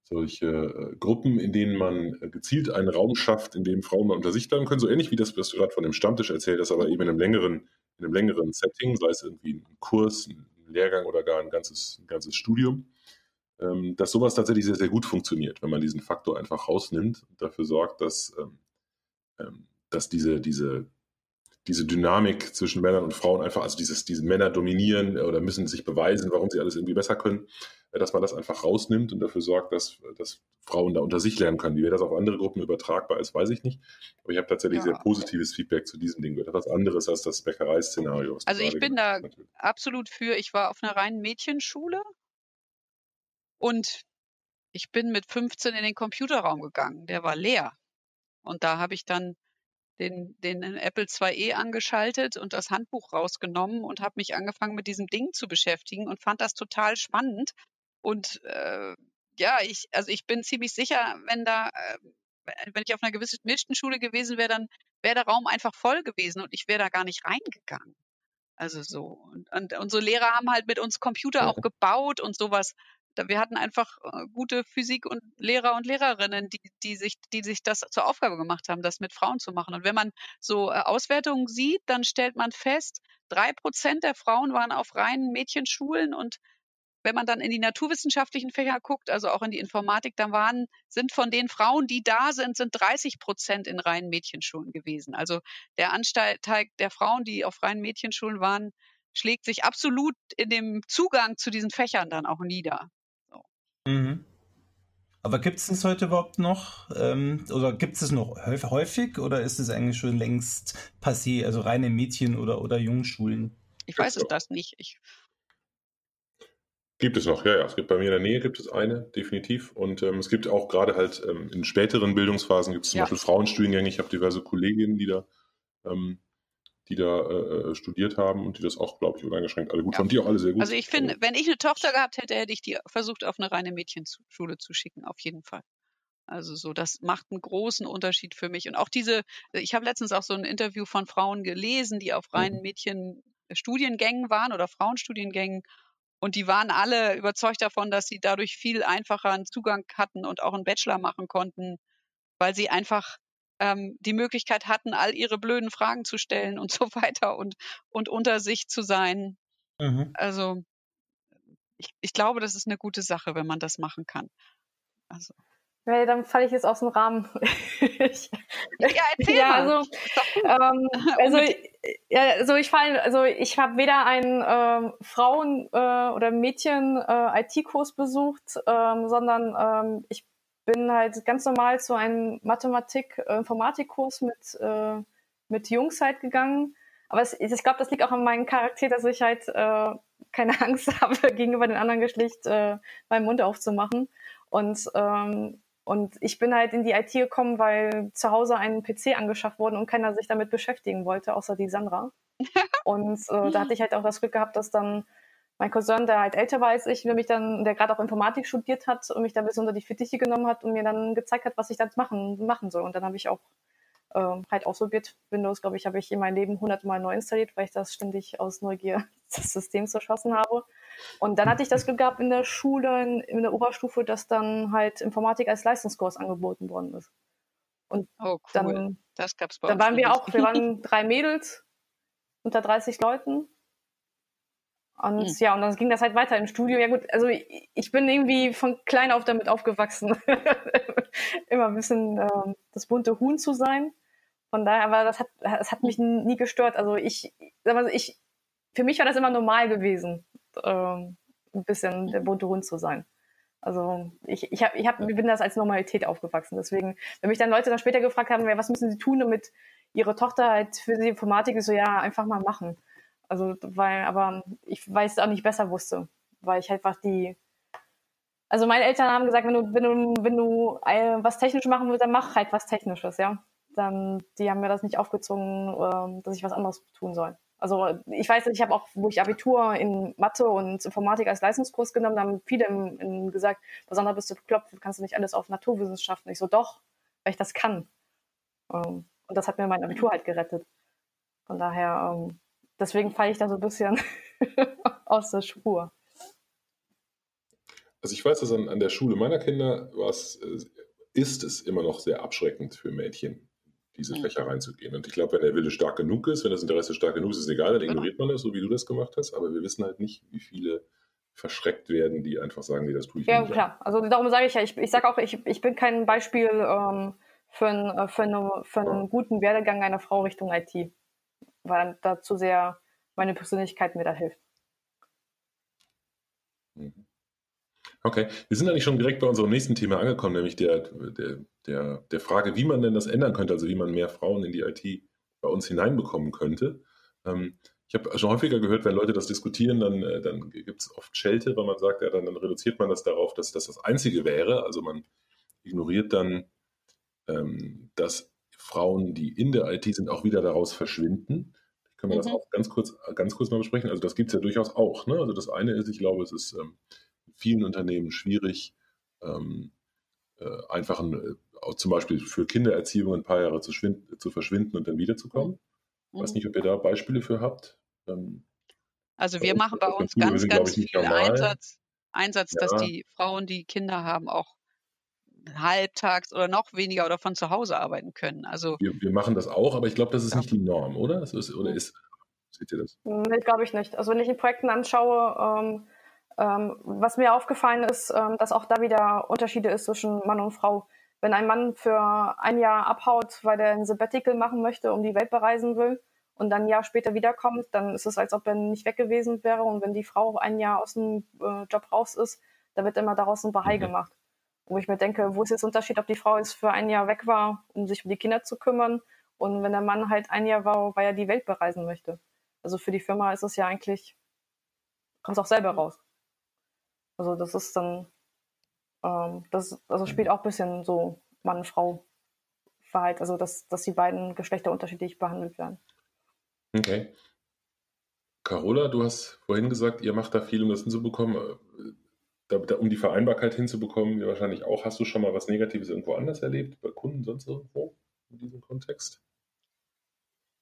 solche äh, Gruppen, in denen man äh, gezielt einen Raum schafft, in dem Frauen mal unter sich bleiben können, so ähnlich wie das, was du gerade von dem Stammtisch erzählt hast, aber eben in einem längeren, in einem längeren Setting, sei es irgendwie ein Kurs, ein Lehrgang oder gar ein ganzes, ein ganzes Studium, ähm, dass sowas tatsächlich sehr, sehr gut funktioniert, wenn man diesen Faktor einfach rausnimmt und dafür sorgt, dass, ähm, ähm, dass diese, diese diese Dynamik zwischen Männern und Frauen einfach, also dieses, diese Männer dominieren oder müssen sich beweisen, warum sie alles irgendwie besser können, äh, dass man das einfach rausnimmt und dafür sorgt, dass, dass Frauen da unter sich lernen können. Wie wäre das auf andere Gruppen übertragbar ist, weiß ich nicht. Aber ich habe tatsächlich Ja. sehr positives Feedback zu diesem Ding. Etwas anderes als das Bäckereiszenario. Also ich bin da natürlich. absolut für. Ich war auf einer reinen Mädchenschule und ich bin mit 15 in den Computerraum gegangen. Der war leer. Und da habe ich dann den, den Apple IIe angeschaltet und das Handbuch rausgenommen und habe mich angefangen mit diesem Ding zu beschäftigen und fand das total spannend. Und äh, ja, ich, also ich bin ziemlich sicher, wenn da, äh, wenn ich auf einer gewissen Schule gewesen wäre, dann wäre der Raum einfach voll gewesen und ich wäre da gar nicht reingegangen. Also so. Und, und unsere Lehrer haben halt mit uns Computer auch gebaut und sowas. Wir hatten einfach äh, gute Physik- und Lehrer und Lehrerinnen, die, die, sich, die sich das zur Aufgabe gemacht haben, das mit Frauen zu machen. Und wenn man so äh, Auswertungen sieht, dann stellt man fest, drei Prozent der Frauen waren auf reinen Mädchenschulen und wenn man dann in die naturwissenschaftlichen Fächer guckt, also auch in die Informatik, dann waren, sind von den Frauen, die da sind, sind 30 Prozent in reinen Mädchenschulen gewesen. Also der Anteil der Frauen, die auf reinen Mädchenschulen waren, schlägt sich absolut in dem Zugang zu diesen Fächern dann auch nieder. Mhm. Aber gibt es das heute überhaupt noch? Ähm, oder gibt es es noch häuf- häufig oder ist es eigentlich schon längst passé, also reine Mädchen- oder, oder Jungschulen? Ich weiß es das nicht. Ich, Gibt es noch, ja, ja. Es gibt bei mir in der Nähe gibt es eine, definitiv. Und ähm, es gibt auch gerade halt ähm, in späteren Bildungsphasen gibt es zum Ja. Beispiel Frauenstudiengänge. Ich habe diverse Kolleginnen, die da, ähm, die da äh, äh, studiert haben und die das auch, glaube ich, uneingeschränkt alle gut Ja. fanden. Die auch alle sehr gut. also ich finde, wenn ich eine Tochter gehabt hätte, hätte ich die versucht, auf eine reine Mädchenschule zu schicken, auf jeden Fall. Also so, das macht einen großen Unterschied für mich. Und auch diese, ich habe letztens auch so ein Interview von Frauen gelesen, die auf reinen Mädchenstudiengängen waren oder Frauenstudiengängen. Und die waren alle überzeugt davon, dass sie dadurch viel einfacher einen Zugang hatten und auch einen Bachelor machen konnten, weil sie einfach ähm, die Möglichkeit hatten, all ihre blöden Fragen zu stellen und so weiter und, und unter sich zu sein. Mhm. Also ich, ich glaube, das ist eine gute Sache, wenn man das machen kann. Also, Ja, dann falle ich jetzt aus dem Rahmen. ich, ja, erzähl ja, mal. also, ähm, also, ja, also ich fall, also ich habe weder einen ähm, Frauen- äh, oder Mädchen-IT-Kurs besucht, ähm, sondern ähm, ich bin halt ganz normal zu einem Mathematik-Informatik-Kurs mit, äh, mit Jungs halt gegangen. Aber es, ich glaube, das liegt auch an meinem Charakter, dass ich halt äh, keine Angst habe, gegenüber den anderen Geschlecht äh, meinen Mund aufzumachen. Und ähm, und ich bin halt in die IT gekommen, weil zu Hause ein PC angeschafft wurde und keiner sich damit beschäftigen wollte, außer die Sandra. und äh, da hatte ich halt auch das Glück gehabt, dass dann mein Cousin, der halt älter war als ich, der mich dann, der gerade auch Informatik studiert hat und mich dann bis unter die Fittiche genommen hat und mir dann gezeigt hat, was ich dann machen, machen soll. Und dann habe ich auch ähm, halt ausprobiert. Windows, glaube ich, habe ich in meinem Leben hundertmal neu installiert, weil ich das ständig aus Neugier des Systems zerschossen habe. Und dann hatte ich das Glück gehabt in der Schule, in, in der Oberstufe, dass dann halt Informatik als Leistungskurs angeboten worden ist. Und Oh, cool. dann, das gab's bei dann uns waren wir nicht. auch, wir waren drei Mädels unter 30 Leuten. Und Hm. ja, und dann ging das halt weiter im Studio. Ja gut, also ich, ich bin irgendwie von klein auf damit aufgewachsen, immer ein bisschen ähm, das bunte Huhn zu sein. Von daher, aber das hat, das hat mich nie gestört. Also ich, sag mal so, ich, für mich war das immer normal gewesen, ähm, ein bisschen der bunte Hund zu sein. Also ich, ich, hab, ich, hab, ich bin das als Normalität aufgewachsen. Deswegen, wenn mich dann Leute dann später gefragt haben, was müssen sie tun, damit ihre Tochter halt für die Informatik ist, so ja, einfach mal machen. Also, weil, aber ich weiß auch nicht besser wusste, weil ich halt einfach die. Also meine Eltern haben gesagt, wenn du, wenn du, wenn du was technisch machen willst, dann mach halt was Technisches, ja. Dann, die haben mir das nicht aufgezogen, ähm, dass ich was anderes tun soll. Also ich weiß, ich habe auch, wo ich Abitur in Mathe und Informatik als Leistungskurs genommen, da haben viele im, im gesagt, besonders bist du bekloppt, kannst du nicht alles auf Naturwissenschaften. Ich so, doch, weil ich das kann. Ähm, und das hat mir mein Abitur halt gerettet. Von daher, ähm, deswegen falle ich da so ein bisschen aus der Spur. Also ich weiß, dass an, an der Schule meiner Kinder was, äh, ist es immer noch sehr abschreckend für Mädchen, diese Mhm. Fächer reinzugehen. Und ich glaube, wenn der Wille stark genug ist, wenn das Interesse stark genug ist, ist es egal, dann ignoriert man das, so wie du das gemacht hast. Aber wir wissen halt nicht, wie viele verschreckt werden, die einfach sagen, nee, das tue ich Ja, nicht. klar. Also darum sage ich ja, ich, ich sage auch, ich, ich bin kein Beispiel ähm, für, ein, äh, für, eine, für einen guten Werdegang einer Frau Richtung IT, weil da zu sehr meine Persönlichkeit mir da hilft. Mhm. Okay, wir sind eigentlich schon direkt bei unserem nächsten Thema angekommen, nämlich der, der, der, der Frage, wie man denn das ändern könnte, also wie man mehr Frauen in die IT bei uns hineinbekommen könnte. Ähm, ich habe schon häufiger gehört, wenn Leute das diskutieren, dann, äh, dann gibt es oft Schelte, weil man sagt, ja, dann, dann reduziert man das darauf, dass das das Einzige wäre. Also man ignoriert dann, ähm, dass Frauen, die in der IT sind, auch wieder daraus verschwinden. Können wir das Mhm. auch ganz kurz, ganz kurz mal besprechen? Also das gibt es ja durchaus auch. Ne? Also das eine ist, ich glaube, es ist ähm, in vielen Unternehmen schwierig, ähm, äh, einfach ein, äh, zum Beispiel für Kindererziehung ein paar Jahre zu, zu verschwinden und dann wiederzukommen. Ich weiß Mhm. nicht, ob ihr da Beispiele für habt. Ähm, Also wir machen bei uns ganz, ganz viel normal. Einsatz, Einsatz, dass Ja. die Frauen, die Kinder haben, auch halbtags oder noch weniger oder von zu Hause arbeiten können. Also wir, wir machen das auch, aber ich glaube, das ist Ja. nicht die Norm, oder? Das ist, oder Mhm. ist, seht ihr das? Nee, glaube ich nicht. Also wenn ich in Projekten anschaue, ähm, ähm, was mir aufgefallen ist, ähm, dass auch da wieder Unterschiede ist zwischen Mann und Frau. Wenn ein Mann für ein Jahr abhaut, weil er ein Sabbatical machen möchte, um die Welt bereisen will, und dann ein Jahr später wiederkommt, dann ist es, als ob er nicht weg gewesen wäre. Und wenn die Frau ein Jahr aus dem äh, Job raus ist, da wird immer daraus ein Bahai Mhm. gemacht. Wo ich mir denke, wo ist jetzt der Unterschied, ob die Frau jetzt für ein Jahr weg war, um sich um die Kinder zu kümmern, und wenn der Mann halt ein Jahr war, weil er die Welt bereisen möchte. Also für die Firma ist es ja eigentlich, kommt es auch selber raus. Also das ist dann, ähm, das also spielt auch ein bisschen so Mann-Frau-Verhalt, also dass, dass die beiden Geschlechter unterschiedlich behandelt werden. Okay. Carola, du hast vorhin gesagt, ihr macht da viel, um das hinzubekommen. Äh, Da, da, um die Vereinbarkeit hinzubekommen, wir wahrscheinlich auch. Hast du schon mal was Negatives irgendwo anders erlebt? Bei Kunden, sonst irgendwo in diesem Kontext?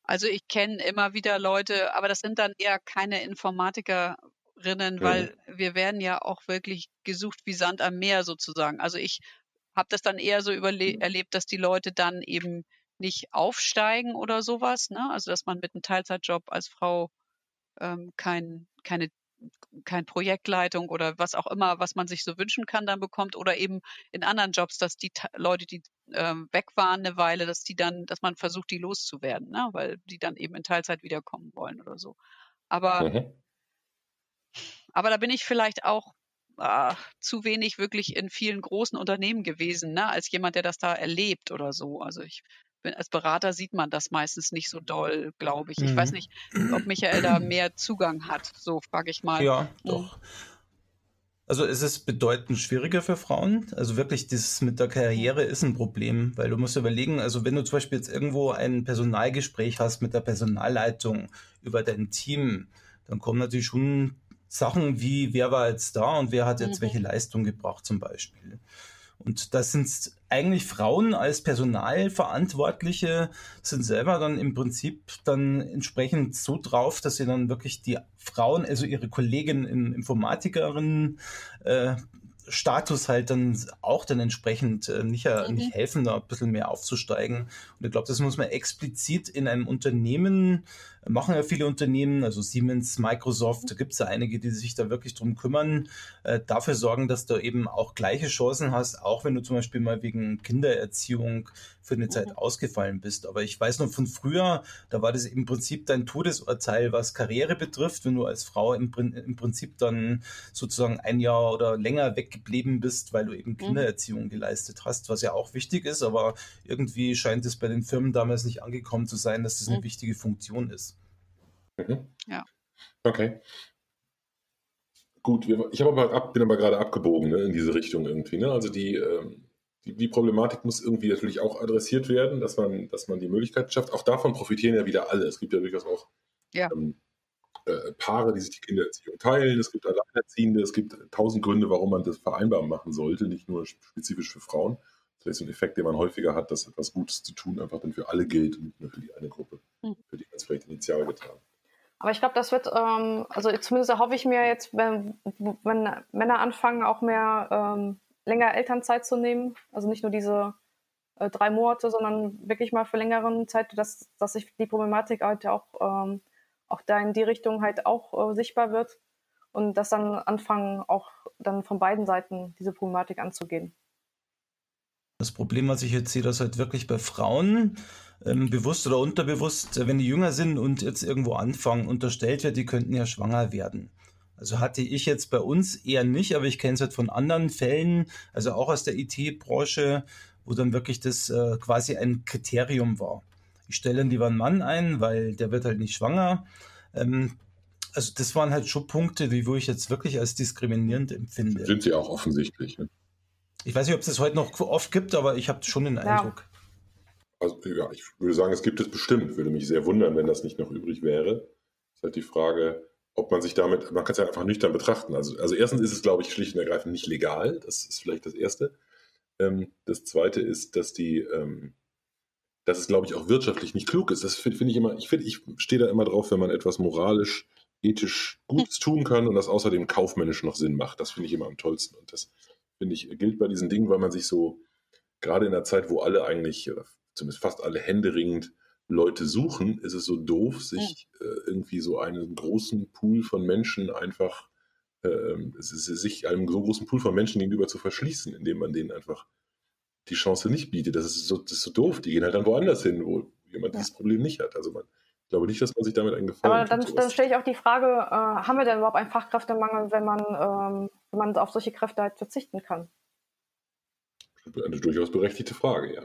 Also ich kenne immer wieder Leute, aber das sind dann eher keine Informatikerinnen, Mhm. weil wir werden ja auch wirklich gesucht wie Sand am Meer sozusagen. Also ich habe das dann eher so überle- erlebt, dass die Leute dann eben nicht aufsteigen oder sowas, ne? Also dass man mit einem Teilzeitjob als Frau ähm, kein, keine kein Projektleitung oder was auch immer, was man sich so wünschen kann, dann bekommt oder eben in anderen Jobs, dass die Leute, die ähm, weg waren eine Weile, dass die dann, dass man versucht, die loszuwerden, ne? weil die dann eben in Teilzeit wiederkommen wollen oder so. Aber, Mhm. aber da bin ich vielleicht auch ah, zu wenig wirklich in vielen großen Unternehmen gewesen, ne? als jemand, der das da erlebt oder so. Also ich bin, als Berater sieht man das meistens nicht so doll, glaube ich. Ich weiß Mhm. nicht, ob Michael da mehr Zugang hat, so frage ich mal. Ja, Mhm. doch. Also es ist bedeutend schwieriger für Frauen. Also wirklich, das mit der Karriere ist ein Problem, weil du musst überlegen, also wenn du zum Beispiel jetzt irgendwo ein Personalgespräch hast mit der Personalleitung über dein Team, dann kommen natürlich schon Sachen wie, wer war jetzt da und wer hat jetzt Mhm. welche Leistung gebracht zum Beispiel. Und das sind eigentlich Frauen als Personalverantwortliche, sind selber dann im Prinzip dann entsprechend so drauf, dass sie dann wirklich die Frauen, also ihre Kolleginnen im Informatikerinnen, äh, Status halt dann auch dann entsprechend äh, nicht, äh, Mhm. nicht helfen, da ein bisschen mehr aufzusteigen. Und ich glaube, das muss man explizit in einem Unternehmen, machen ja viele Unternehmen, also Siemens, Microsoft, da gibt es ja einige, die sich da wirklich drum kümmern, äh, dafür sorgen, dass du eben auch gleiche Chancen hast, auch wenn du zum Beispiel mal wegen Kindererziehung für eine Zeit ausgefallen bist. Aber ich weiß noch von früher, da war das im Prinzip dein Todesurteil, was Karriere betrifft, wenn du als Frau im, im Prinzip dann sozusagen ein Jahr oder länger weggeblieben bist, weil du eben Kindererziehung geleistet hast, was ja auch wichtig ist, aber irgendwie scheint es bei den Firmen damals nicht angekommen zu sein, dass das eine Mhm. wichtige Funktion ist. Mhm. Ja. Okay. Gut, ich habe aber ab, bin aber gerade abgebogen ne, in diese Richtung irgendwie. Ne? Also die, ähm, die, die Problematik muss irgendwie natürlich auch adressiert werden, dass man, dass man die Möglichkeit schafft. Auch davon profitieren ja wieder alle. Es gibt ja durchaus auch Ja. ähm, äh, Paare, die sich die Kindererziehung teilen. Es gibt Alleinerziehende. Es gibt tausend Gründe, warum man das vereinbar machen sollte, nicht nur spezifisch für Frauen. Das ist ein Effekt, den man häufiger hat, dass etwas Gutes zu tun einfach dann für alle gilt und nicht nur für die eine Gruppe, Mhm. für die man es vielleicht initial getan hat. Aber ich glaube, das wird, ähm, also zumindest erhoffe ich mir jetzt, wenn, wenn Männer anfangen, auch mehr ähm, länger Elternzeit zu nehmen, also nicht nur diese äh, drei Monate, sondern wirklich mal für längeren Zeit, dass, dass sich die Problematik halt auch, ähm, auch da in die Richtung halt auch äh, sichtbar wird und dass dann anfangen, auch dann von beiden Seiten diese Problematik anzugehen. Das Problem, was ich jetzt sehe, dass halt wirklich bei Frauen ähm, bewusst oder unterbewusst, äh, wenn die jünger sind und jetzt irgendwo anfangen, unterstellt wird, die könnten ja schwanger werden. Also hatte ich jetzt bei uns eher nicht, aber ich kenne es halt von anderen Fällen, also auch aus der IT-Branche, wo dann wirklich das äh, quasi ein Kriterium war. Ich stelle dann lieber einen Mann ein, weil der wird halt nicht schwanger. Ähm, also das waren halt schon Punkte, die wo ich jetzt wirklich als diskriminierend empfinde. Sind sie auch offensichtlich. Ne? Ich weiß nicht, ob es das heute noch oft gibt, aber ich habe schon den Ja. Eindruck. Also, ja, ich würde sagen, es gibt es bestimmt. Würde mich sehr wundern, wenn das nicht noch übrig wäre. Ist halt die Frage, ob man sich damit, man kann es ja einfach nüchtern betrachten. Also, also erstens ist es, glaube ich, schlicht und ergreifend nicht legal. Das ist vielleicht das Erste. Ähm, das Zweite ist, dass die, ähm, dass es, glaube ich, auch wirtschaftlich nicht klug ist. Das finde find ich immer, ich finde, ich stehe da immer drauf, wenn man etwas moralisch, ethisch Gutes tun kann und das außerdem kaufmännisch noch Sinn macht. Das finde ich immer am tollsten. Und das, finde ich, gilt bei diesen Dingen, weil man sich so, gerade in der Zeit, wo alle eigentlich, zumindest fast alle händeringend Leute suchen, ist es so doof, sich äh, irgendwie so einen großen Pool von Menschen einfach, ist, sich einem so großen Pool von Menschen gegenüber zu verschließen, indem man denen einfach die Chance nicht bietet. Das ist so, das ist so doof. Die gehen halt dann woanders hin, wo jemand Ja. dieses Problem nicht hat. Also man, ich glaube nicht, dass man sich damit einen Gefallen Aber dann, dann stelle ich auch die Frage, äh, haben wir denn überhaupt einen Fachkräftemangel, wenn man, ähm, wenn man auf solche Kräfte halt verzichten kann? Eine durchaus berechtigte Frage, ja.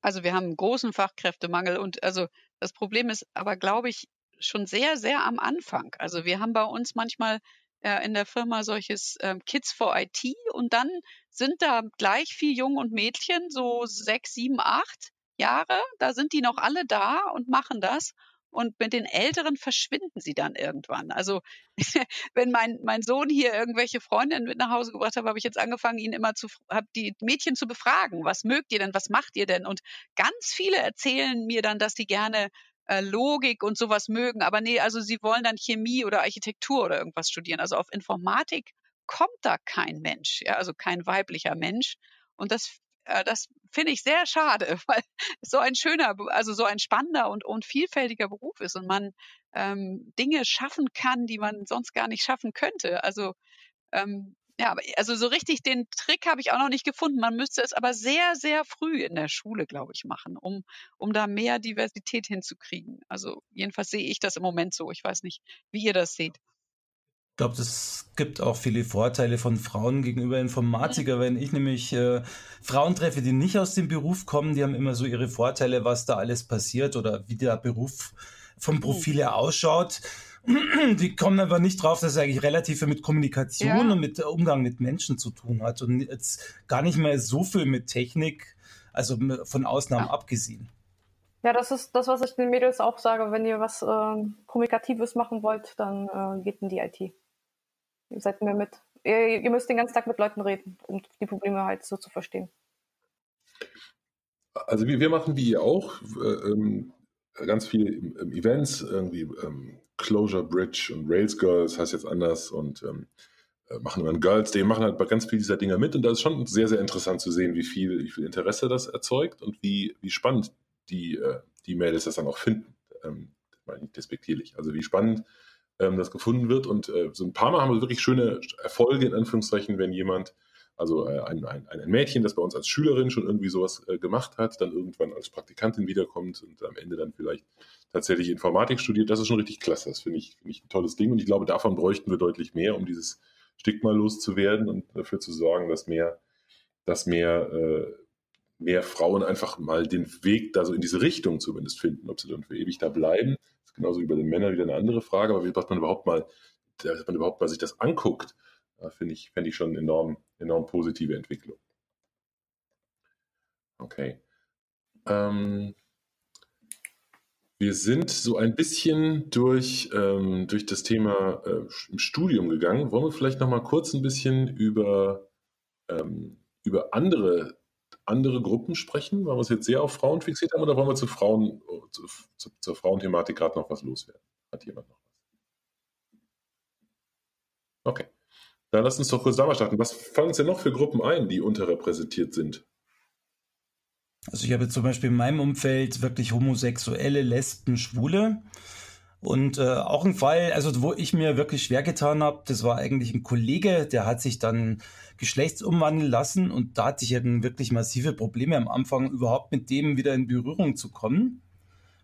Also wir haben einen großen Fachkräftemangel und also das Problem ist aber, glaube ich, schon sehr, sehr am Anfang. Also wir haben bei uns manchmal äh, in der Firma solches ähm, Kids for IT und dann sind da gleich viel Jungen und Mädchen, so sechs, sieben, acht Jahre, da sind die noch alle da und machen das. Und mit den Älteren verschwinden sie dann irgendwann. Also wenn mein, mein Sohn hier irgendwelche Freundinnen mit nach Hause gebracht hat, habe ich jetzt angefangen, ihn immer zu, habe die Mädchen zu befragen. Was mögt ihr denn? Was macht ihr denn? Und ganz viele erzählen mir dann, dass die gerne äh, Logik und sowas mögen. Aber nee, also sie wollen dann Chemie oder Architektur oder irgendwas studieren. Also auf Informatik kommt da kein Mensch, ja, also kein weiblicher Mensch. Und das, äh, das finde ich sehr schade, weil es so ein schöner, also so ein spannender und, und vielfältiger Beruf ist und man ähm, Dinge schaffen kann, die man sonst gar nicht schaffen könnte. Also ähm, ja, also so richtig den Trick habe ich auch noch nicht gefunden. Man müsste es aber sehr, sehr früh in der Schule, glaube ich, machen, um, um da mehr Diversität hinzukriegen. Also jedenfalls sehe ich das im Moment so. Ich weiß nicht, wie ihr das seht. Ich glaube, das gibt auch viele Vorteile von Frauen gegenüber Informatiker. Wenn ich nämlich äh, Frauen treffe, die nicht aus dem Beruf kommen, die haben immer so ihre Vorteile, was da alles passiert oder wie der Beruf vom Profil her ausschaut. Die kommen aber nicht drauf, dass es eigentlich relativ viel mit Kommunikation Ja. und mit Umgang mit Menschen zu tun hat und jetzt gar nicht mehr so viel mit Technik, also von Ausnahmen Ja. abgesehen. Ja, das ist das, was ich den Mädels auch sage. Wenn ihr was ähm, Kommunikatives machen wollt, dann äh, geht in die IT. Ihr seid mehr mit. Ihr, ihr müsst den ganzen Tag mit Leuten reden, um die Probleme halt so zu verstehen. Also wir, wir machen wie ihr auch äh, ähm, ganz viele ähm, Events, irgendwie ähm, Closure Bridge und Rails Girls heißt jetzt anders und ähm, äh, machen einen Girls Day, machen halt bei ganz viel dieser Dinger mit und da ist schon sehr, sehr interessant zu sehen, wie viel, wie viel Interesse das erzeugt und wie, wie spannend die, äh, die Mädels das dann auch finden. Ähm, meine ich despektierlich. Also wie spannend ähm, das gefunden wird und äh, so ein paar Mal haben wir wirklich schöne Erfolge in Anführungszeichen, wenn jemand also äh, ein, ein, ein Mädchen, das bei uns als Schülerin schon irgendwie sowas äh, gemacht hat, dann irgendwann als Praktikantin wiederkommt und am Ende dann vielleicht tatsächlich Informatik studiert. Das ist schon richtig klasse. Das finde ich, find ich ein tolles Ding. Und ich glaube, davon bräuchten wir deutlich mehr, um dieses Stigma loszuwerden und dafür zu sorgen, dass mehr, dass mehr, äh, mehr Frauen einfach mal den Weg da so in diese Richtung zumindest finden. Ob sie dann für ewig da bleiben, ist genauso wie bei den Männern wieder eine andere Frage, aber wie man überhaupt mal, dass man überhaupt mal sich das anguckt, finde ich, fände ich schon enorm, enorm positive Entwicklung. Okay. Ähm, wir sind so ein bisschen durch, ähm, durch das Thema äh, im Studium gegangen. Wollen wir vielleicht noch mal kurz ein bisschen über, ähm, über andere, andere Gruppen sprechen? Wollen wir uns jetzt sehr auf Frauen fixiert haben oder wollen wir zu Frauen, zu, zu, zur Frauenthematik gerade noch was loswerden? Hat jemand noch was? Okay. Dann lass uns doch kurz damit starten. Was uns denn noch für Gruppen ein, die unterrepräsentiert sind? Also ich habe zum Beispiel in meinem Umfeld wirklich Homosexuelle, Lesben, Schwule. Und äh, auch ein Fall, also wo ich mir wirklich schwer getan habe, das war eigentlich ein Kollege, der hat sich dann geschlechtsumwandeln lassen und da hatte ich ja wirklich massive Probleme am Anfang überhaupt mit dem wieder in Berührung zu kommen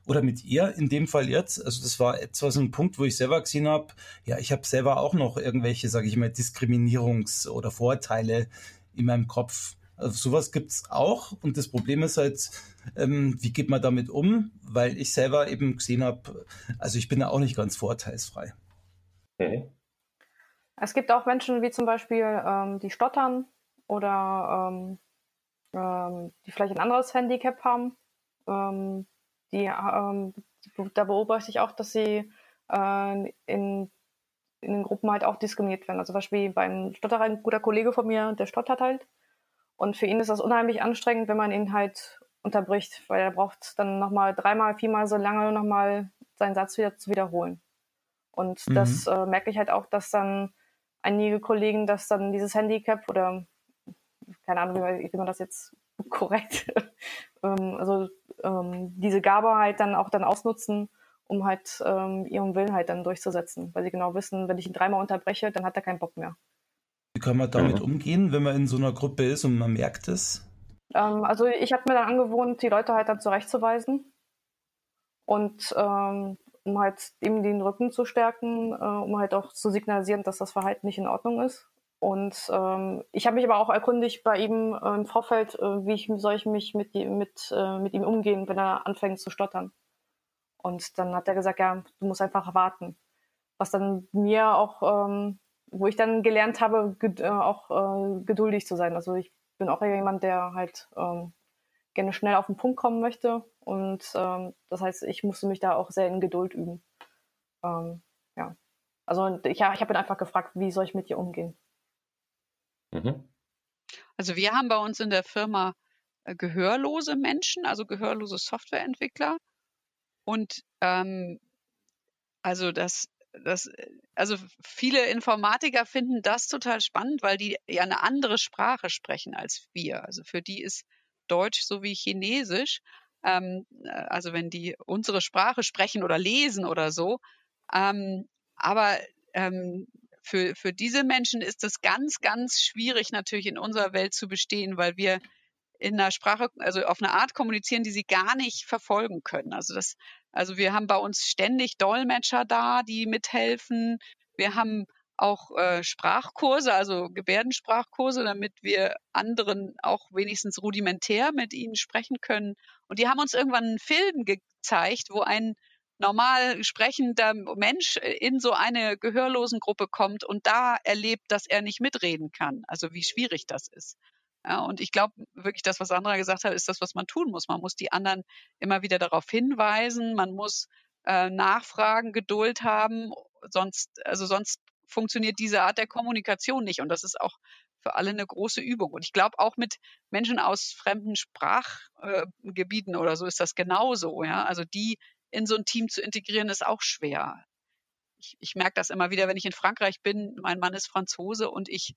oder mit ihr in dem Fall jetzt. Also das war etwas ein Punkt, wo ich selber gesehen habe, ja, ich habe selber auch noch irgendwelche, sage ich mal, Diskriminierungs- oder Vorteile in meinem Kopf. Also sowas gibt's auch und das Problem ist halt, ähm, wie geht man damit um? Weil ich selber eben gesehen habe, also ich bin da auch nicht ganz vorteilsfrei. Mhm. Es gibt auch Menschen wie zum Beispiel, ähm, die stottern oder ähm, ähm die vielleicht ein anderes Handicap haben. Ähm, die, ähm, da beobachte ich auch, dass sie äh, in, in den Gruppen halt auch diskriminiert werden. Also zum Beispiel beim Stotterer, ein guter Kollege von mir, der stottert halt. Und für ihn ist das unheimlich anstrengend, wenn man ihn halt unterbricht, weil er braucht dann nochmal dreimal, viermal so lange nochmal seinen Satz wieder zu wiederholen. Und mhm. das äh, merke ich halt auch, dass dann einige Kollegen, dass dann dieses Handicap oder keine Ahnung, wie, wie man das jetzt korrekt, ähm, also ähm, diese Gabe halt dann auch dann ausnutzen, um halt ähm, ihren Willen halt dann durchzusetzen, weil sie genau wissen, wenn ich ihn dreimal unterbreche, dann hat er keinen Bock mehr. Wie kann man damit mhm. umgehen, wenn man in so einer Gruppe ist und man merkt es? Ähm, also ich habe mir dann angewohnt, die Leute halt dann zurechtzuweisen und ähm, um halt eben den Rücken zu stärken, äh, um halt auch zu signalisieren, dass das Verhalten nicht in Ordnung ist. Und ähm, ich habe mich aber auch erkundigt bei ihm äh, im Vorfeld, äh, wie ich, soll ich mich mit, mit, äh, mit ihm umgehen, wenn er anfängt zu stottern. Und dann hat er gesagt, ja, du musst einfach warten. Was dann mir auch, ähm, wo ich dann gelernt habe, ged äh, auch äh, geduldig zu sein. Also ich bin auch jemand, der halt ähm, gerne schnell auf den Punkt kommen möchte. Und ähm, das heißt, ich musste mich da auch sehr in Geduld üben. Ähm, ja. Also ich, ja, ich habe ihn einfach gefragt, wie soll ich mit dir umgehen? Mhm. Also wir haben bei uns in der Firma äh, gehörlose Menschen, also gehörlose Softwareentwickler. Und ähm, also das, das, also viele Informatiker finden das total spannend, weil die ja eine andere Sprache sprechen als wir. Also für die ist Deutsch so wie Chinesisch. Ähm, äh, also wenn die unsere Sprache sprechen oder lesen oder so. Ähm, aber ähm, für, für diese Menschen ist es ganz, ganz schwierig natürlich in unserer Welt zu bestehen, weil wir in einer Sprache, also auf eine Art kommunizieren, die sie gar nicht verfolgen können. Also das, also wir haben bei uns ständig Dolmetscher da, die mithelfen. Wir haben auch äh, Sprachkurse, also Gebärdensprachkurse, damit wir anderen auch wenigstens rudimentär mit ihnen sprechen können. Und die haben uns irgendwann einen Film gezeigt, wo ein normal sprechender Mensch in so eine Gehörlosengruppe kommt und da erlebt, dass er nicht mitreden kann. Also wie schwierig das ist. Ja, und ich glaube wirklich, das, was Sandra gesagt hat, ist das, was man tun muss. Man muss die anderen immer wieder darauf hinweisen. Man muss äh, nachfragen, Geduld haben. Sonst, also sonst funktioniert diese Art der Kommunikation nicht. Und das ist auch für alle eine große Übung. Und ich glaube, auch mit Menschen aus fremden Sprachgebieten äh, oder so ist das genauso. Ja? Also die in so ein Team zu integrieren, ist auch schwer. Ich, ich merke das immer wieder, wenn ich in Frankreich bin. Mein Mann ist Franzose und ich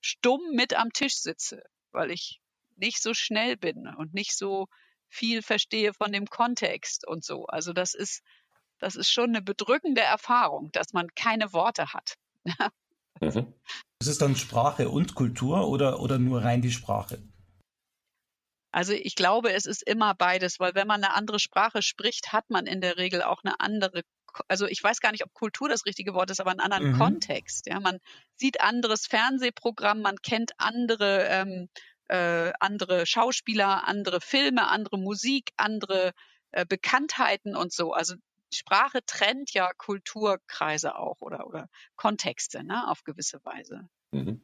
stumm mit am Tisch sitze, weil ich nicht so schnell bin und nicht so viel verstehe von dem Kontext und so. Also das ist, das ist schon eine bedrückende Erfahrung, dass man keine Worte hat. mhm. Ist es dann Sprache und Kultur oder, oder nur rein die Sprache? Also ich glaube, es ist immer beides, weil wenn man eine andere Sprache spricht, hat man in der Regel auch eine andere, also ich weiß gar nicht, ob Kultur das richtige Wort ist, aber einen anderen mhm. Kontext. Ja, man sieht anderes Fernsehprogramm, man kennt andere ähm, äh, andere Schauspieler, andere Filme, andere Musik, andere äh, Bekanntheiten und so. Also Sprache trennt ja Kulturkreise auch oder, oder Kontexte ne, auf gewisse Weise. Mhm.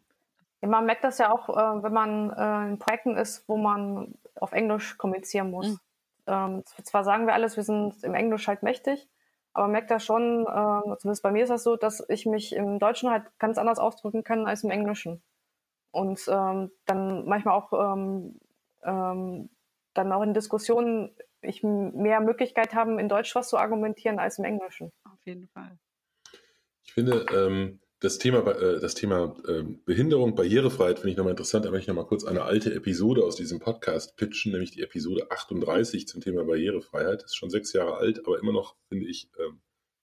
Ja, man merkt das ja auch, äh, wenn man äh, in Projekten ist, wo man auf Englisch kommunizieren muss. Mhm. Ähm, zwar sagen wir alles, wir sind im Englisch halt mächtig, aber man merkt da schon, äh, zumindest bei mir ist das so, dass ich mich im Deutschen halt ganz anders ausdrücken kann als im Englischen und ähm, dann manchmal auch ähm, ähm, dann auch in Diskussionen ich mehr Möglichkeit haben, in Deutsch was zu argumentieren als im Englischen. Auf jeden Fall. Ich finde ähm, das Thema, äh, das Thema äh, Behinderung, Barrierefreiheit finde ich nochmal interessant. Da möchte ich nochmal kurz eine alte Episode aus diesem Podcast pitchen, nämlich die Episode 38 zum Thema Barrierefreiheit. Das ist schon sechs Jahre alt, aber immer noch finde ich ähm,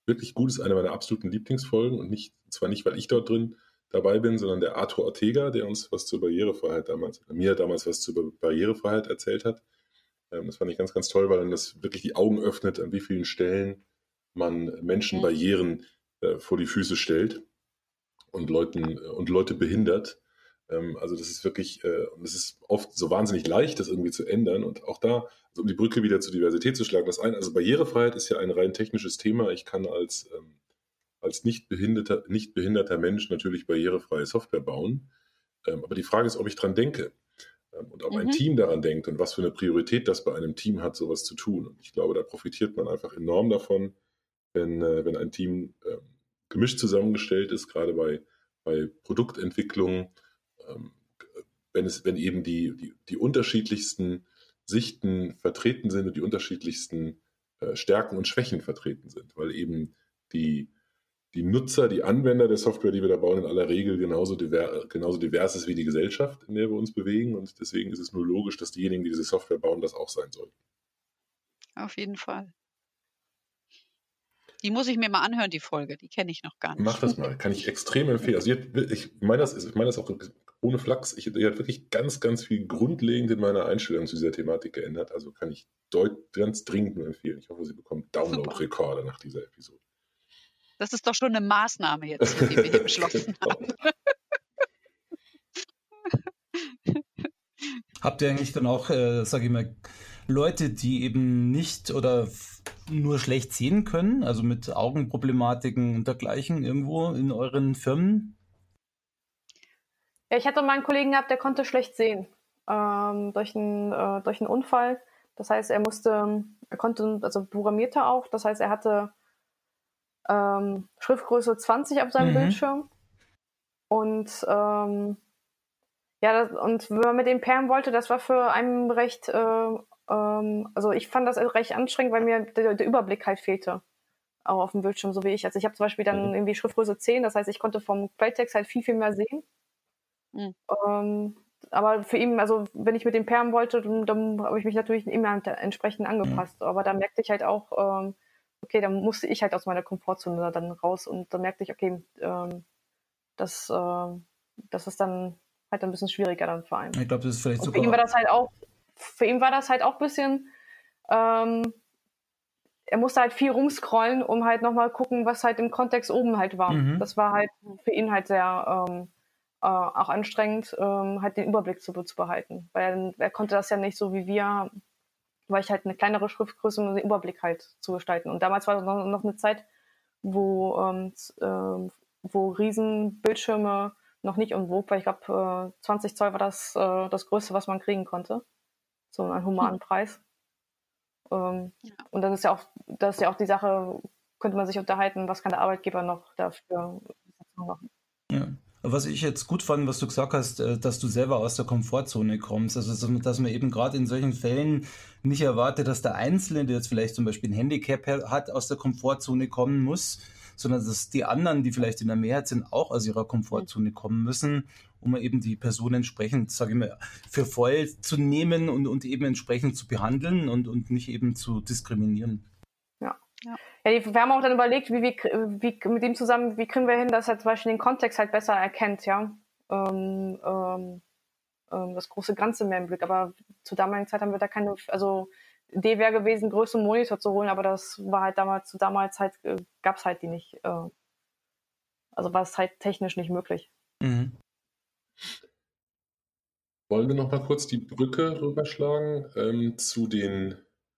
wirklich gut. Ist eine meiner absoluten Lieblingsfolgen und nicht, zwar nicht, weil ich dort drin dabei bin, sondern der Arthur Ortega, der uns was zur Barrierefreiheit damals, mir damals was zur Barrierefreiheit erzählt hat. Ähm, das fand ich ganz, ganz toll, weil dann das wirklich die Augen öffnet, an wie vielen Stellen man Menschen. Barrieren äh, vor die Füße stellt und Leuten und Leute behindert. Ähm, also das ist wirklich, äh, und es ist oft so wahnsinnig leicht, das irgendwie zu ändern. Und auch da, also um die Brücke wieder zur Diversität zu schlagen, das ein, also Barrierefreiheit ist ja ein rein technisches Thema. Ich kann als ähm, als nicht behinderter, nicht behinderter Mensch natürlich barrierefreie Software bauen. Ähm, aber die Frage ist, ob ich dran denke ähm, und ob mhm. ein Team daran denkt und was für eine Priorität das bei einem Team hat, sowas zu tun. Und ich glaube, da profitiert man einfach enorm davon, wenn, äh, wenn ein Team äh, gemischt zusammengestellt ist, gerade bei, bei Produktentwicklung, ähm, wenn, es, wenn eben die, die, die unterschiedlichsten Sichten vertreten sind und die unterschiedlichsten äh, Stärken und Schwächen vertreten sind, weil eben die, die Nutzer, die Anwender der Software, die wir da bauen, in aller Regel genauso, diver genauso divers ist wie die Gesellschaft, in der wir uns bewegen. Und deswegen ist es nur logisch, dass diejenigen, die diese Software bauen, das auch sein sollten. Auf jeden Fall. Die muss ich mir mal anhören, die Folge. Die kenne ich noch gar nicht. Mach das mal. Kann ich extrem empfehlen. Also ich meine das, ich meine das auch ohne Flachs. Ich, die hat wirklich ganz, ganz viel grundlegend in meiner Einstellung zu dieser Thematik geändert. Also kann ich ganz dringend nur empfehlen. Ich hoffe, Sie bekommen Download-Rekorde nach dieser Episode. Das ist doch schon eine Maßnahme jetzt, die wir hier beschlossen haben. Habt ihr eigentlich dann auch, äh, sage ich mal, Leute, die eben nicht oder nur schlecht sehen können, also mit Augenproblematiken und dergleichen irgendwo in euren Firmen? Ja, ich hatte mal einen Kollegen gehabt, der konnte schlecht sehen ähm, durch, einen, äh, durch einen Unfall. Das heißt, er musste, er konnte, also programmierte auch, das heißt, er hatte ähm, Schriftgröße 20 auf seinem mhm. Bildschirm. Und ähm, ja, das, und wenn man mit dem perlen wollte, das war für einen recht, äh, ähm, also ich fand das recht anstrengend, weil mir der, der, Überblick halt fehlte. Auch auf dem Bildschirm, so wie ich. Also ich habe zum Beispiel dann mhm. irgendwie Schriftgröße 10, das heißt, ich konnte vom Quelltext halt viel, viel mehr sehen. Mhm. Ähm, aber für ihn, also wenn ich mit dem perlen wollte, dann, dann habe ich mich natürlich immer entsprechend angepasst. Mhm. Aber da merkte ich halt auch, ähm, okay, dann musste ich halt aus meiner Komfortzone dann raus und dann merkte ich, okay, ähm, das, äh, das ist dann halt ein bisschen schwieriger dann vor allem. Ich glaube, das ist vielleicht und Für ihn war das halt auch, für ihn war das halt auch ein bisschen, ähm, er musste halt viel rumscrollen, um halt nochmal gucken, was halt im Kontext oben halt war. Mhm. Das war halt für ihn halt sehr ähm, äh, auch anstrengend, ähm, halt den Überblick zu, zu behalten. Weil er, er konnte das ja nicht so wie wir weil ich halt eine kleinere Schriftgröße, um den Überblick halt zu gestalten. Und damals war noch, noch eine Zeit, wo, ähm, äh, wo Riesenbildschirme noch nicht umwog, weil ich glaube, äh, 20 Zoll war das, äh, das Größte, was man kriegen konnte. So einen humanen hm. Preis. Ähm, ja. Und das ist ja auch, das ist ja auch die Sache, könnte man sich unterhalten, was kann der Arbeitgeber noch dafür machen. Ja. Was ich jetzt gut fand, was du gesagt hast, äh, dass du selber aus der Komfortzone kommst. Also, dass man eben gerade in solchen Fällen nicht erwartet, dass der Einzelne, der jetzt vielleicht zum Beispiel ein Handicap hat, aus der Komfortzone kommen muss, sondern dass die anderen, die vielleicht in der Mehrheit sind, auch aus ihrer Komfortzone kommen müssen, um eben die Person entsprechend, sage ich mal, für voll zu nehmen und, und eben entsprechend zu behandeln und, und nicht eben zu diskriminieren. Ja. ja die, wir haben auch dann überlegt, wie, wie, wie mit ihm zusammen, wie kriegen wir hin, dass er zum Beispiel den Kontext halt besser erkennt, ja. Ähm, ähm, ähm, das große Ganze mehr im Blick. Aber zur damaligen Zeit haben wir da keine, also Idee wäre gewesen, größeren Monitor zu holen, aber das war halt damals, zu damals halt, äh, gab es halt die nicht. Äh, also war es halt technisch nicht möglich. Mhm. Wollen wir noch mal kurz die Brücke rüberschlagen ähm, zu den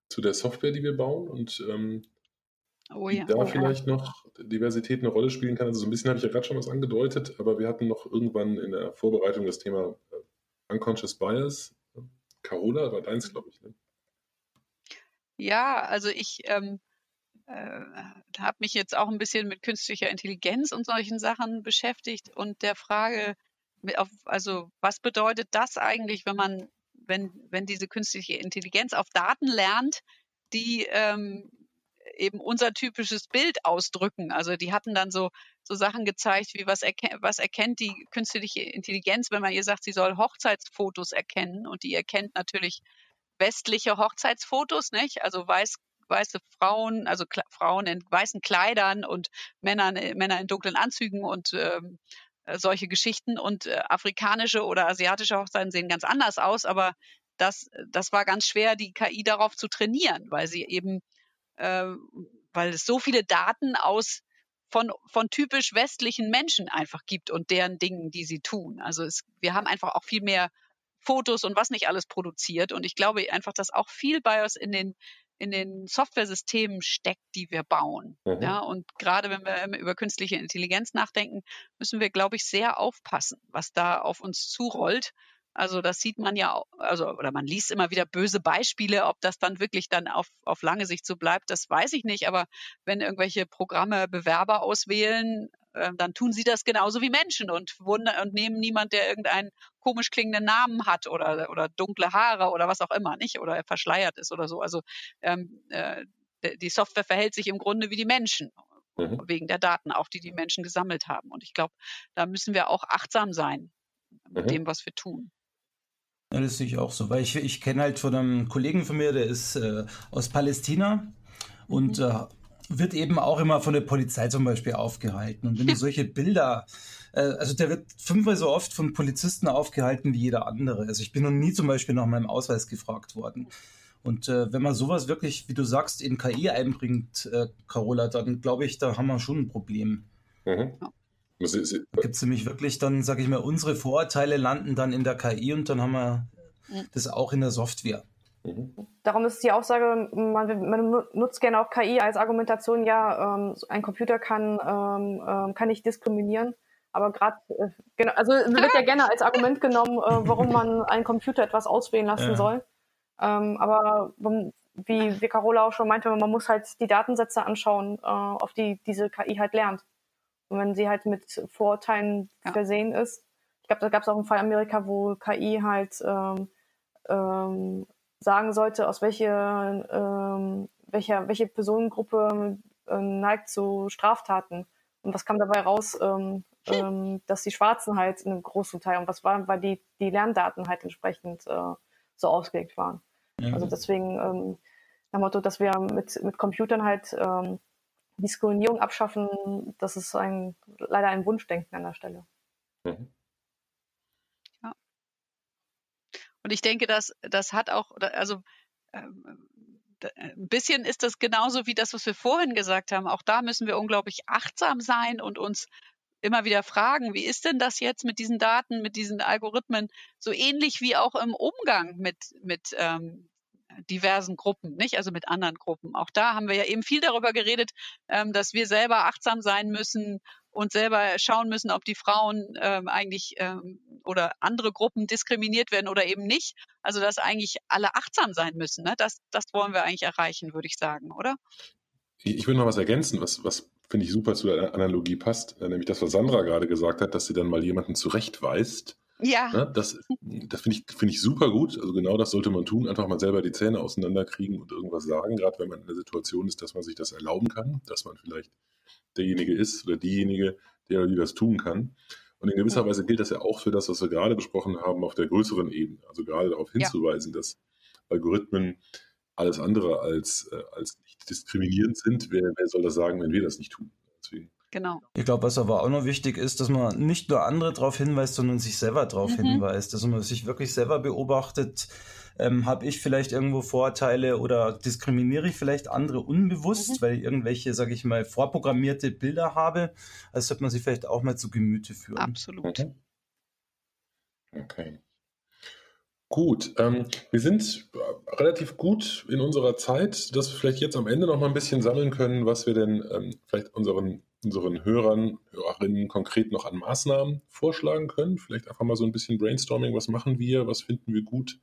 zu der Software, die wir bauen und ähm, Oh ja. da oh, vielleicht ja. noch Diversität eine Rolle spielen kann. Also so ein bisschen habe ich ja gerade schon was angedeutet, aber wir hatten noch irgendwann in der Vorbereitung das Thema äh, Unconscious Bias. Carola war deins, glaube ich. Ne? Ja, also ich ähm, äh, habe mich jetzt auch ein bisschen mit künstlicher Intelligenz und solchen Sachen beschäftigt und der Frage, also was bedeutet das eigentlich, wenn man, wenn, wenn diese künstliche Intelligenz auf Daten lernt, die ähm, eben unser typisches Bild ausdrücken. Also die hatten dann so, so Sachen gezeigt, wie was, erken was erkennt die künstliche Intelligenz, wenn man ihr sagt, sie soll Hochzeitsfotos erkennen und die erkennt natürlich westliche Hochzeitsfotos, nicht? Also weiß, weiße Frauen, also Kla Frauen in weißen Kleidern und Männer, Männer in dunklen Anzügen und ähm, äh, solche Geschichten. Und äh, afrikanische oder asiatische Hochzeiten sehen ganz anders aus, aber das, das war ganz schwer, die KI darauf zu trainieren, weil sie eben äh, weil es so viele Daten aus von, von typisch westlichen Menschen einfach gibt und deren Dingen, die sie tun. Also es, wir haben einfach auch viel mehr Fotos und was nicht alles produziert. Und ich glaube einfach, dass auch viel BIOS in den in den Softwaresystemen steckt, die wir bauen. Mhm. Ja, und gerade wenn wir über künstliche Intelligenz nachdenken, müssen wir, glaube ich, sehr aufpassen, was da auf uns zurollt also das sieht man ja, also oder man liest immer wieder böse Beispiele, ob das dann wirklich dann auf, auf lange Sicht so bleibt, das weiß ich nicht. Aber wenn irgendwelche Programme Bewerber auswählen, äh, dann tun sie das genauso wie Menschen und, und nehmen niemand, der irgendeinen komisch klingenden Namen hat oder, oder dunkle Haare oder was auch immer, nicht? Oder verschleiert ist oder so. Also ähm, äh, die Software verhält sich im Grunde wie die Menschen. Mhm. Wegen der Daten, auch die die Menschen gesammelt haben. Und ich glaube, da müssen wir auch achtsam sein mit mhm. dem, was wir tun. Ja, das sehe ich auch so, weil ich, ich kenne halt von einem Kollegen von mir, der ist äh, aus Palästina und mhm. äh, wird eben auch immer von der Polizei zum Beispiel aufgehalten. Und wenn du solche Bilder, äh, also der wird fünfmal so oft von Polizisten aufgehalten wie jeder andere. Also ich bin noch nie zum Beispiel nach meinem Ausweis gefragt worden. Und äh, wenn man sowas wirklich, wie du sagst, in KI einbringt, äh, Carola, dann glaube ich, da haben wir schon ein Problem. Mhm. Da gibt es nämlich wirklich dann, sage ich mal, unsere Vorurteile landen dann in der KI und dann haben wir das auch in der Software. Mhm. Darum ist die Aussage, man, man, nutzt gerne auch KI als Argumentation, ja, ähm, ein Computer kann, ähm, ähm kann nicht diskriminieren. Aber gerade, äh, genau, also wird ja gerne als Argument genommen, äh, warum man einen Computer etwas auswählen lassen ja. soll. Ähm, aber wie, wie Carola auch schon meinte, man muss halt die Datensätze anschauen, äh, auf die diese KI halt lernt. Und wenn sie halt mit Vorurteilen ja. versehen ist. Ich glaube, da gab es auch einen Fall in Amerika, wo KI halt ähm, ähm, sagen sollte, aus welche, ähm, welcher, welche Personengruppe äh, neigt zu Straftaten. Und was kam dabei raus? Ähm, ähm, dass die Schwarzen halt in einem großen Teil und was war, weil die, die Lerndaten halt entsprechend äh, so ausgelegt waren. Ja. Also deswegen ähm, nach Motto, dass wir mit, mit Computern halt ähm, Diskriminierung abschaffen, das ist ein, leider ein Wunschdenken an der Stelle. Mhm. Ja. Und ich denke, dass das hat auch, also ähm, ein bisschen ist das genauso wie das, was wir vorhin gesagt haben. Auch da müssen wir unglaublich achtsam sein und uns immer wieder fragen, wie ist denn das jetzt mit diesen Daten, mit diesen Algorithmen, so ähnlich wie auch im Umgang mit, mit ähm, diversen Gruppen, nicht? Also mit anderen Gruppen. Auch da haben wir ja eben viel darüber geredet, ähm, dass wir selber achtsam sein müssen und selber schauen müssen, ob die Frauen ähm, eigentlich ähm, oder andere Gruppen diskriminiert werden oder eben nicht. Also dass eigentlich alle achtsam sein müssen. Ne? Das, das wollen wir eigentlich erreichen, würde ich sagen, oder? Ich will noch was ergänzen, was, was finde ich super zu der Analogie passt, äh, nämlich das, was Sandra gerade gesagt hat, dass sie dann mal jemanden zurechtweist. Ja. Ne? Das, das finde ich, finde ich super gut. Also genau das sollte man tun. Einfach mal selber die Zähne auseinanderkriegen und irgendwas sagen, gerade wenn man in der Situation ist, dass man sich das erlauben kann, dass man vielleicht derjenige ist oder diejenige, der oder die das tun kann. Und in gewisser Weise gilt das ja auch für das, was wir gerade besprochen haben, auf der größeren Ebene. Also gerade darauf hinzuweisen, ja. dass Algorithmen alles andere als, äh, als nicht diskriminierend sind. Wer, wer soll das sagen, wenn wir das nicht tun? Deswegen. Genau. Ich glaube, was aber auch noch wichtig ist, dass man nicht nur andere darauf hinweist, sondern sich selber darauf mhm. hinweist. Dass man sich wirklich selber beobachtet, ähm, habe ich vielleicht irgendwo Vorteile oder diskriminiere ich vielleicht andere unbewusst, mhm. weil ich irgendwelche, sage ich mal, vorprogrammierte Bilder habe. Also sollte man sich vielleicht auch mal zu Gemüte führen. Absolut. Mhm. Okay. Gut, ähm, wir sind relativ gut in unserer Zeit, dass wir vielleicht jetzt am Ende noch mal ein bisschen sammeln können, was wir denn ähm, vielleicht unseren, unseren Hörern, Hörerinnen konkret noch an Maßnahmen vorschlagen können. Vielleicht einfach mal so ein bisschen Brainstorming, was machen wir, was finden wir gut.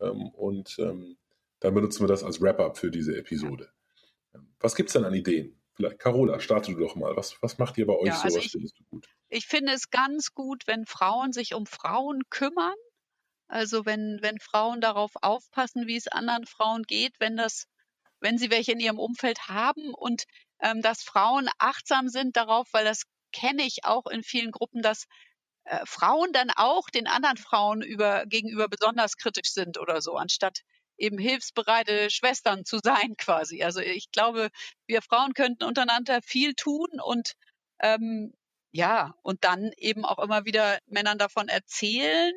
Ähm, und ähm, dann benutzen wir das als Wrap-up für diese Episode. Was gibt es denn an Ideen? Vielleicht, Carola, starte du doch mal. Was, was macht ihr bei euch ja, so? Also was ich, findest du gut? Ich finde es ganz gut, wenn Frauen sich um Frauen kümmern also wenn, wenn Frauen darauf aufpassen, wie es anderen Frauen geht, wenn das, wenn sie welche in ihrem Umfeld haben und ähm, dass Frauen achtsam sind darauf, weil das kenne ich auch in vielen Gruppen, dass äh, Frauen dann auch den anderen Frauen über, gegenüber besonders kritisch sind oder so, anstatt eben hilfsbereite Schwestern zu sein quasi. Also ich glaube, wir Frauen könnten untereinander viel tun und ähm, ja, und dann eben auch immer wieder Männern davon erzählen,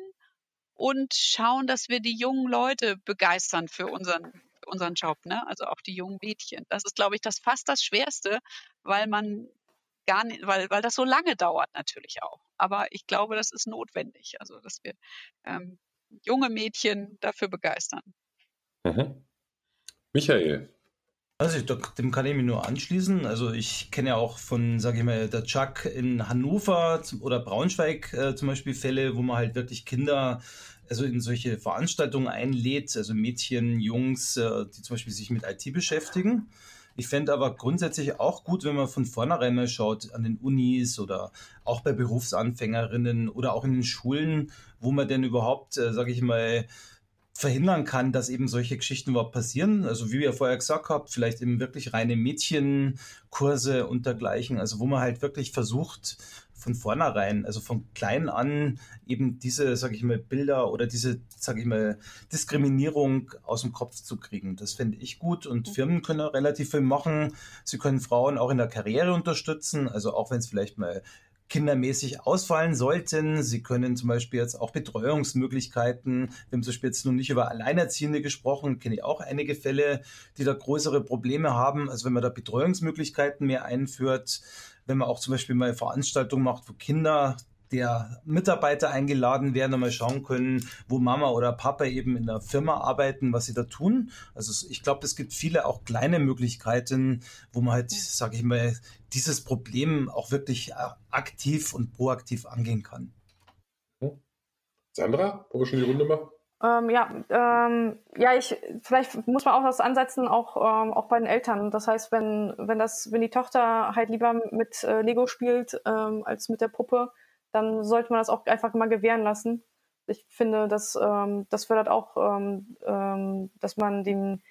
und schauen, dass wir die jungen Leute begeistern für unseren, unseren Job, ne? Also auch die jungen Mädchen. Das ist, glaube ich, das fast das Schwerste, weil man gar nicht, weil, weil das so lange dauert natürlich auch. Aber ich glaube, das ist notwendig. Also, dass wir ähm, junge Mädchen dafür begeistern. Mhm. Michael, also dem kann ich mich nur anschließen. Also ich kenne ja auch von, sage ich mal, der Chuck in Hannover oder Braunschweig äh, zum Beispiel Fälle, wo man halt wirklich Kinder also in solche Veranstaltungen einlädt, also Mädchen, Jungs, äh, die zum Beispiel sich mit IT beschäftigen. Ich fände aber grundsätzlich auch gut, wenn man von vornherein mal schaut an den Unis oder auch bei Berufsanfängerinnen oder auch in den Schulen, wo man denn überhaupt, äh, sage ich mal, verhindern kann, dass eben solche Geschichten überhaupt passieren. Also wie ihr vorher gesagt habt, vielleicht eben wirklich reine Mädchenkurse und dergleichen, also wo man halt wirklich versucht, von vornherein, also von klein an eben diese, sage ich mal, Bilder oder diese, sage ich mal, Diskriminierung aus dem Kopf zu kriegen. Das fände ich gut und mhm. Firmen können relativ viel machen. Sie können Frauen auch in der Karriere unterstützen, also auch wenn es vielleicht mal kindermäßig ausfallen sollten. Sie können zum Beispiel jetzt auch Betreuungsmöglichkeiten, wir haben zum Beispiel jetzt noch nicht über Alleinerziehende gesprochen, kenne ich auch einige Fälle, die da größere Probleme haben. Also wenn man da Betreuungsmöglichkeiten mehr einführt, wenn man auch zum Beispiel mal Veranstaltungen macht, wo Kinder der Mitarbeiter eingeladen werden und mal schauen können, wo Mama oder Papa eben in der Firma arbeiten, was sie da tun. Also ich glaube, es gibt viele auch kleine Möglichkeiten, wo man halt, sage ich mal, dieses Problem auch wirklich äh, aktiv und proaktiv angehen kann. Sandra, wollen wir schon die Runde machen? Ähm, ja, ähm, ja, ich vielleicht muss man auch das ansetzen, auch ähm, auch bei den Eltern. Das heißt, wenn wenn das wenn die Tochter halt lieber mit äh, Lego spielt ähm, als mit der Puppe, dann sollte man das auch einfach mal gewähren lassen. Ich finde, dass ähm, das fördert auch, ähm, ähm, dass man den,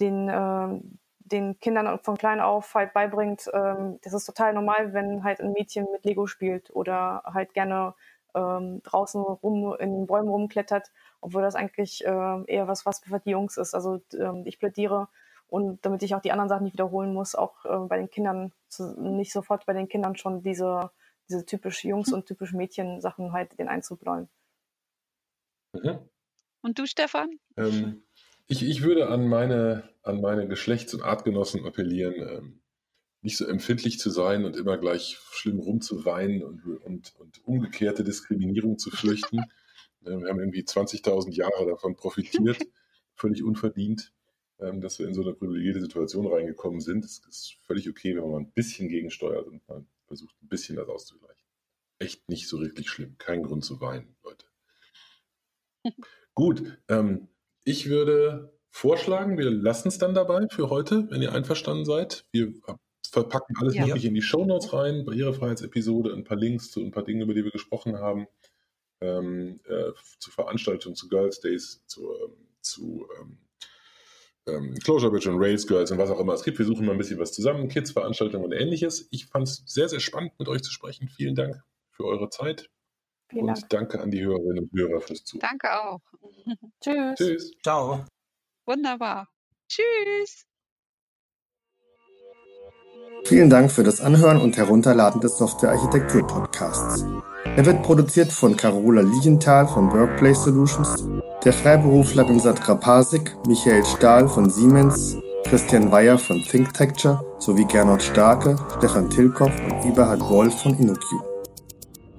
den, äh, den Kindern von klein auf halt beibringt, ähm, das ist total normal, wenn halt ein Mädchen mit Lego spielt oder halt gerne ähm, draußen rum in den Bäumen rumklettert, obwohl das eigentlich äh, eher was, was für die Jungs ist. Also ähm, ich plädiere und damit ich auch die anderen Sachen nicht wiederholen muss, auch äh, bei den Kindern zu, nicht sofort bei den Kindern schon diese diese typisch Jungs- hm. und typisch Mädchen-Sachen halt den einzubläuen. Mhm. Und du, Stefan? Ähm, ich, ich würde an meine, an meine Geschlechts- und Artgenossen appellieren, ähm, nicht so empfindlich zu sein und immer gleich schlimm rumzuweinen und, und, und umgekehrte Diskriminierung zu fürchten. Äh, wir haben irgendwie 20.000 Jahre davon profitiert, völlig unverdient, ähm, dass wir in so eine privilegierte Situation reingekommen sind. Es ist völlig okay, wenn man mal ein bisschen gegensteuert und mal versucht ein bisschen das auszugleichen. Echt nicht so richtig schlimm. Kein Grund zu weinen, Leute. Gut, ähm, ich würde vorschlagen, wir lassen es dann dabei für heute, wenn ihr einverstanden seid. Wir verpacken alles Ja. Mögliche in die Shownotes rein, Barrierefreiheitsepisode, ein paar Links zu ein paar Dingen, über die wir gesprochen haben, ähm, äh, zu Veranstaltungen, zu Girls Days, zu, ähm, zu ähm, ähm, Closure Bridge und Rails Girls und was auch immer es gibt. Wir suchen mal ein bisschen was zusammen, Kids, Veranstaltungen und ähnliches. Ich fand es sehr, sehr spannend, mit euch zu sprechen. Vielen Dank für eure Zeit Vielen und Dank. danke an die Hörerinnen und Hörer fürs Zuhören. Danke auch. Tschüss. Tschüss. Ciao. Wunderbar. Tschüss. Vielen Dank für das Anhören und Herunterladen des Software-Architektur-Podcasts. Er wird produziert von Carola Lienthal von Workplace Solutions, der Freiberuflerin Sandra Pasik, Michael Stahl von Siemens, Christian Weyer von ThinkTecture sowie Gernot Starke, Stefan Tilkoff und Eberhard Wolf von InnoQ.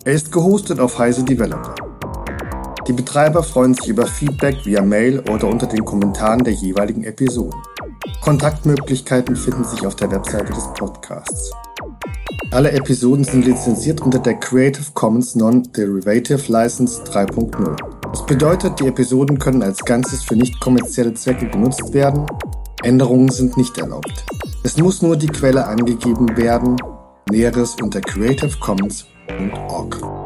Er ist gehostet auf Heise Developer. Die Betreiber freuen sich über Feedback via Mail oder unter den Kommentaren der jeweiligen Episoden. Kontaktmöglichkeiten finden sich auf der Webseite des Podcasts. Alle Episoden sind lizenziert unter der Creative Commons Non-Derivative License 3.0. Das bedeutet, die Episoden können als Ganzes für nicht kommerzielle Zwecke genutzt werden. Änderungen sind nicht erlaubt. Es muss nur die Quelle angegeben werden. Näheres unter creativecommons.org.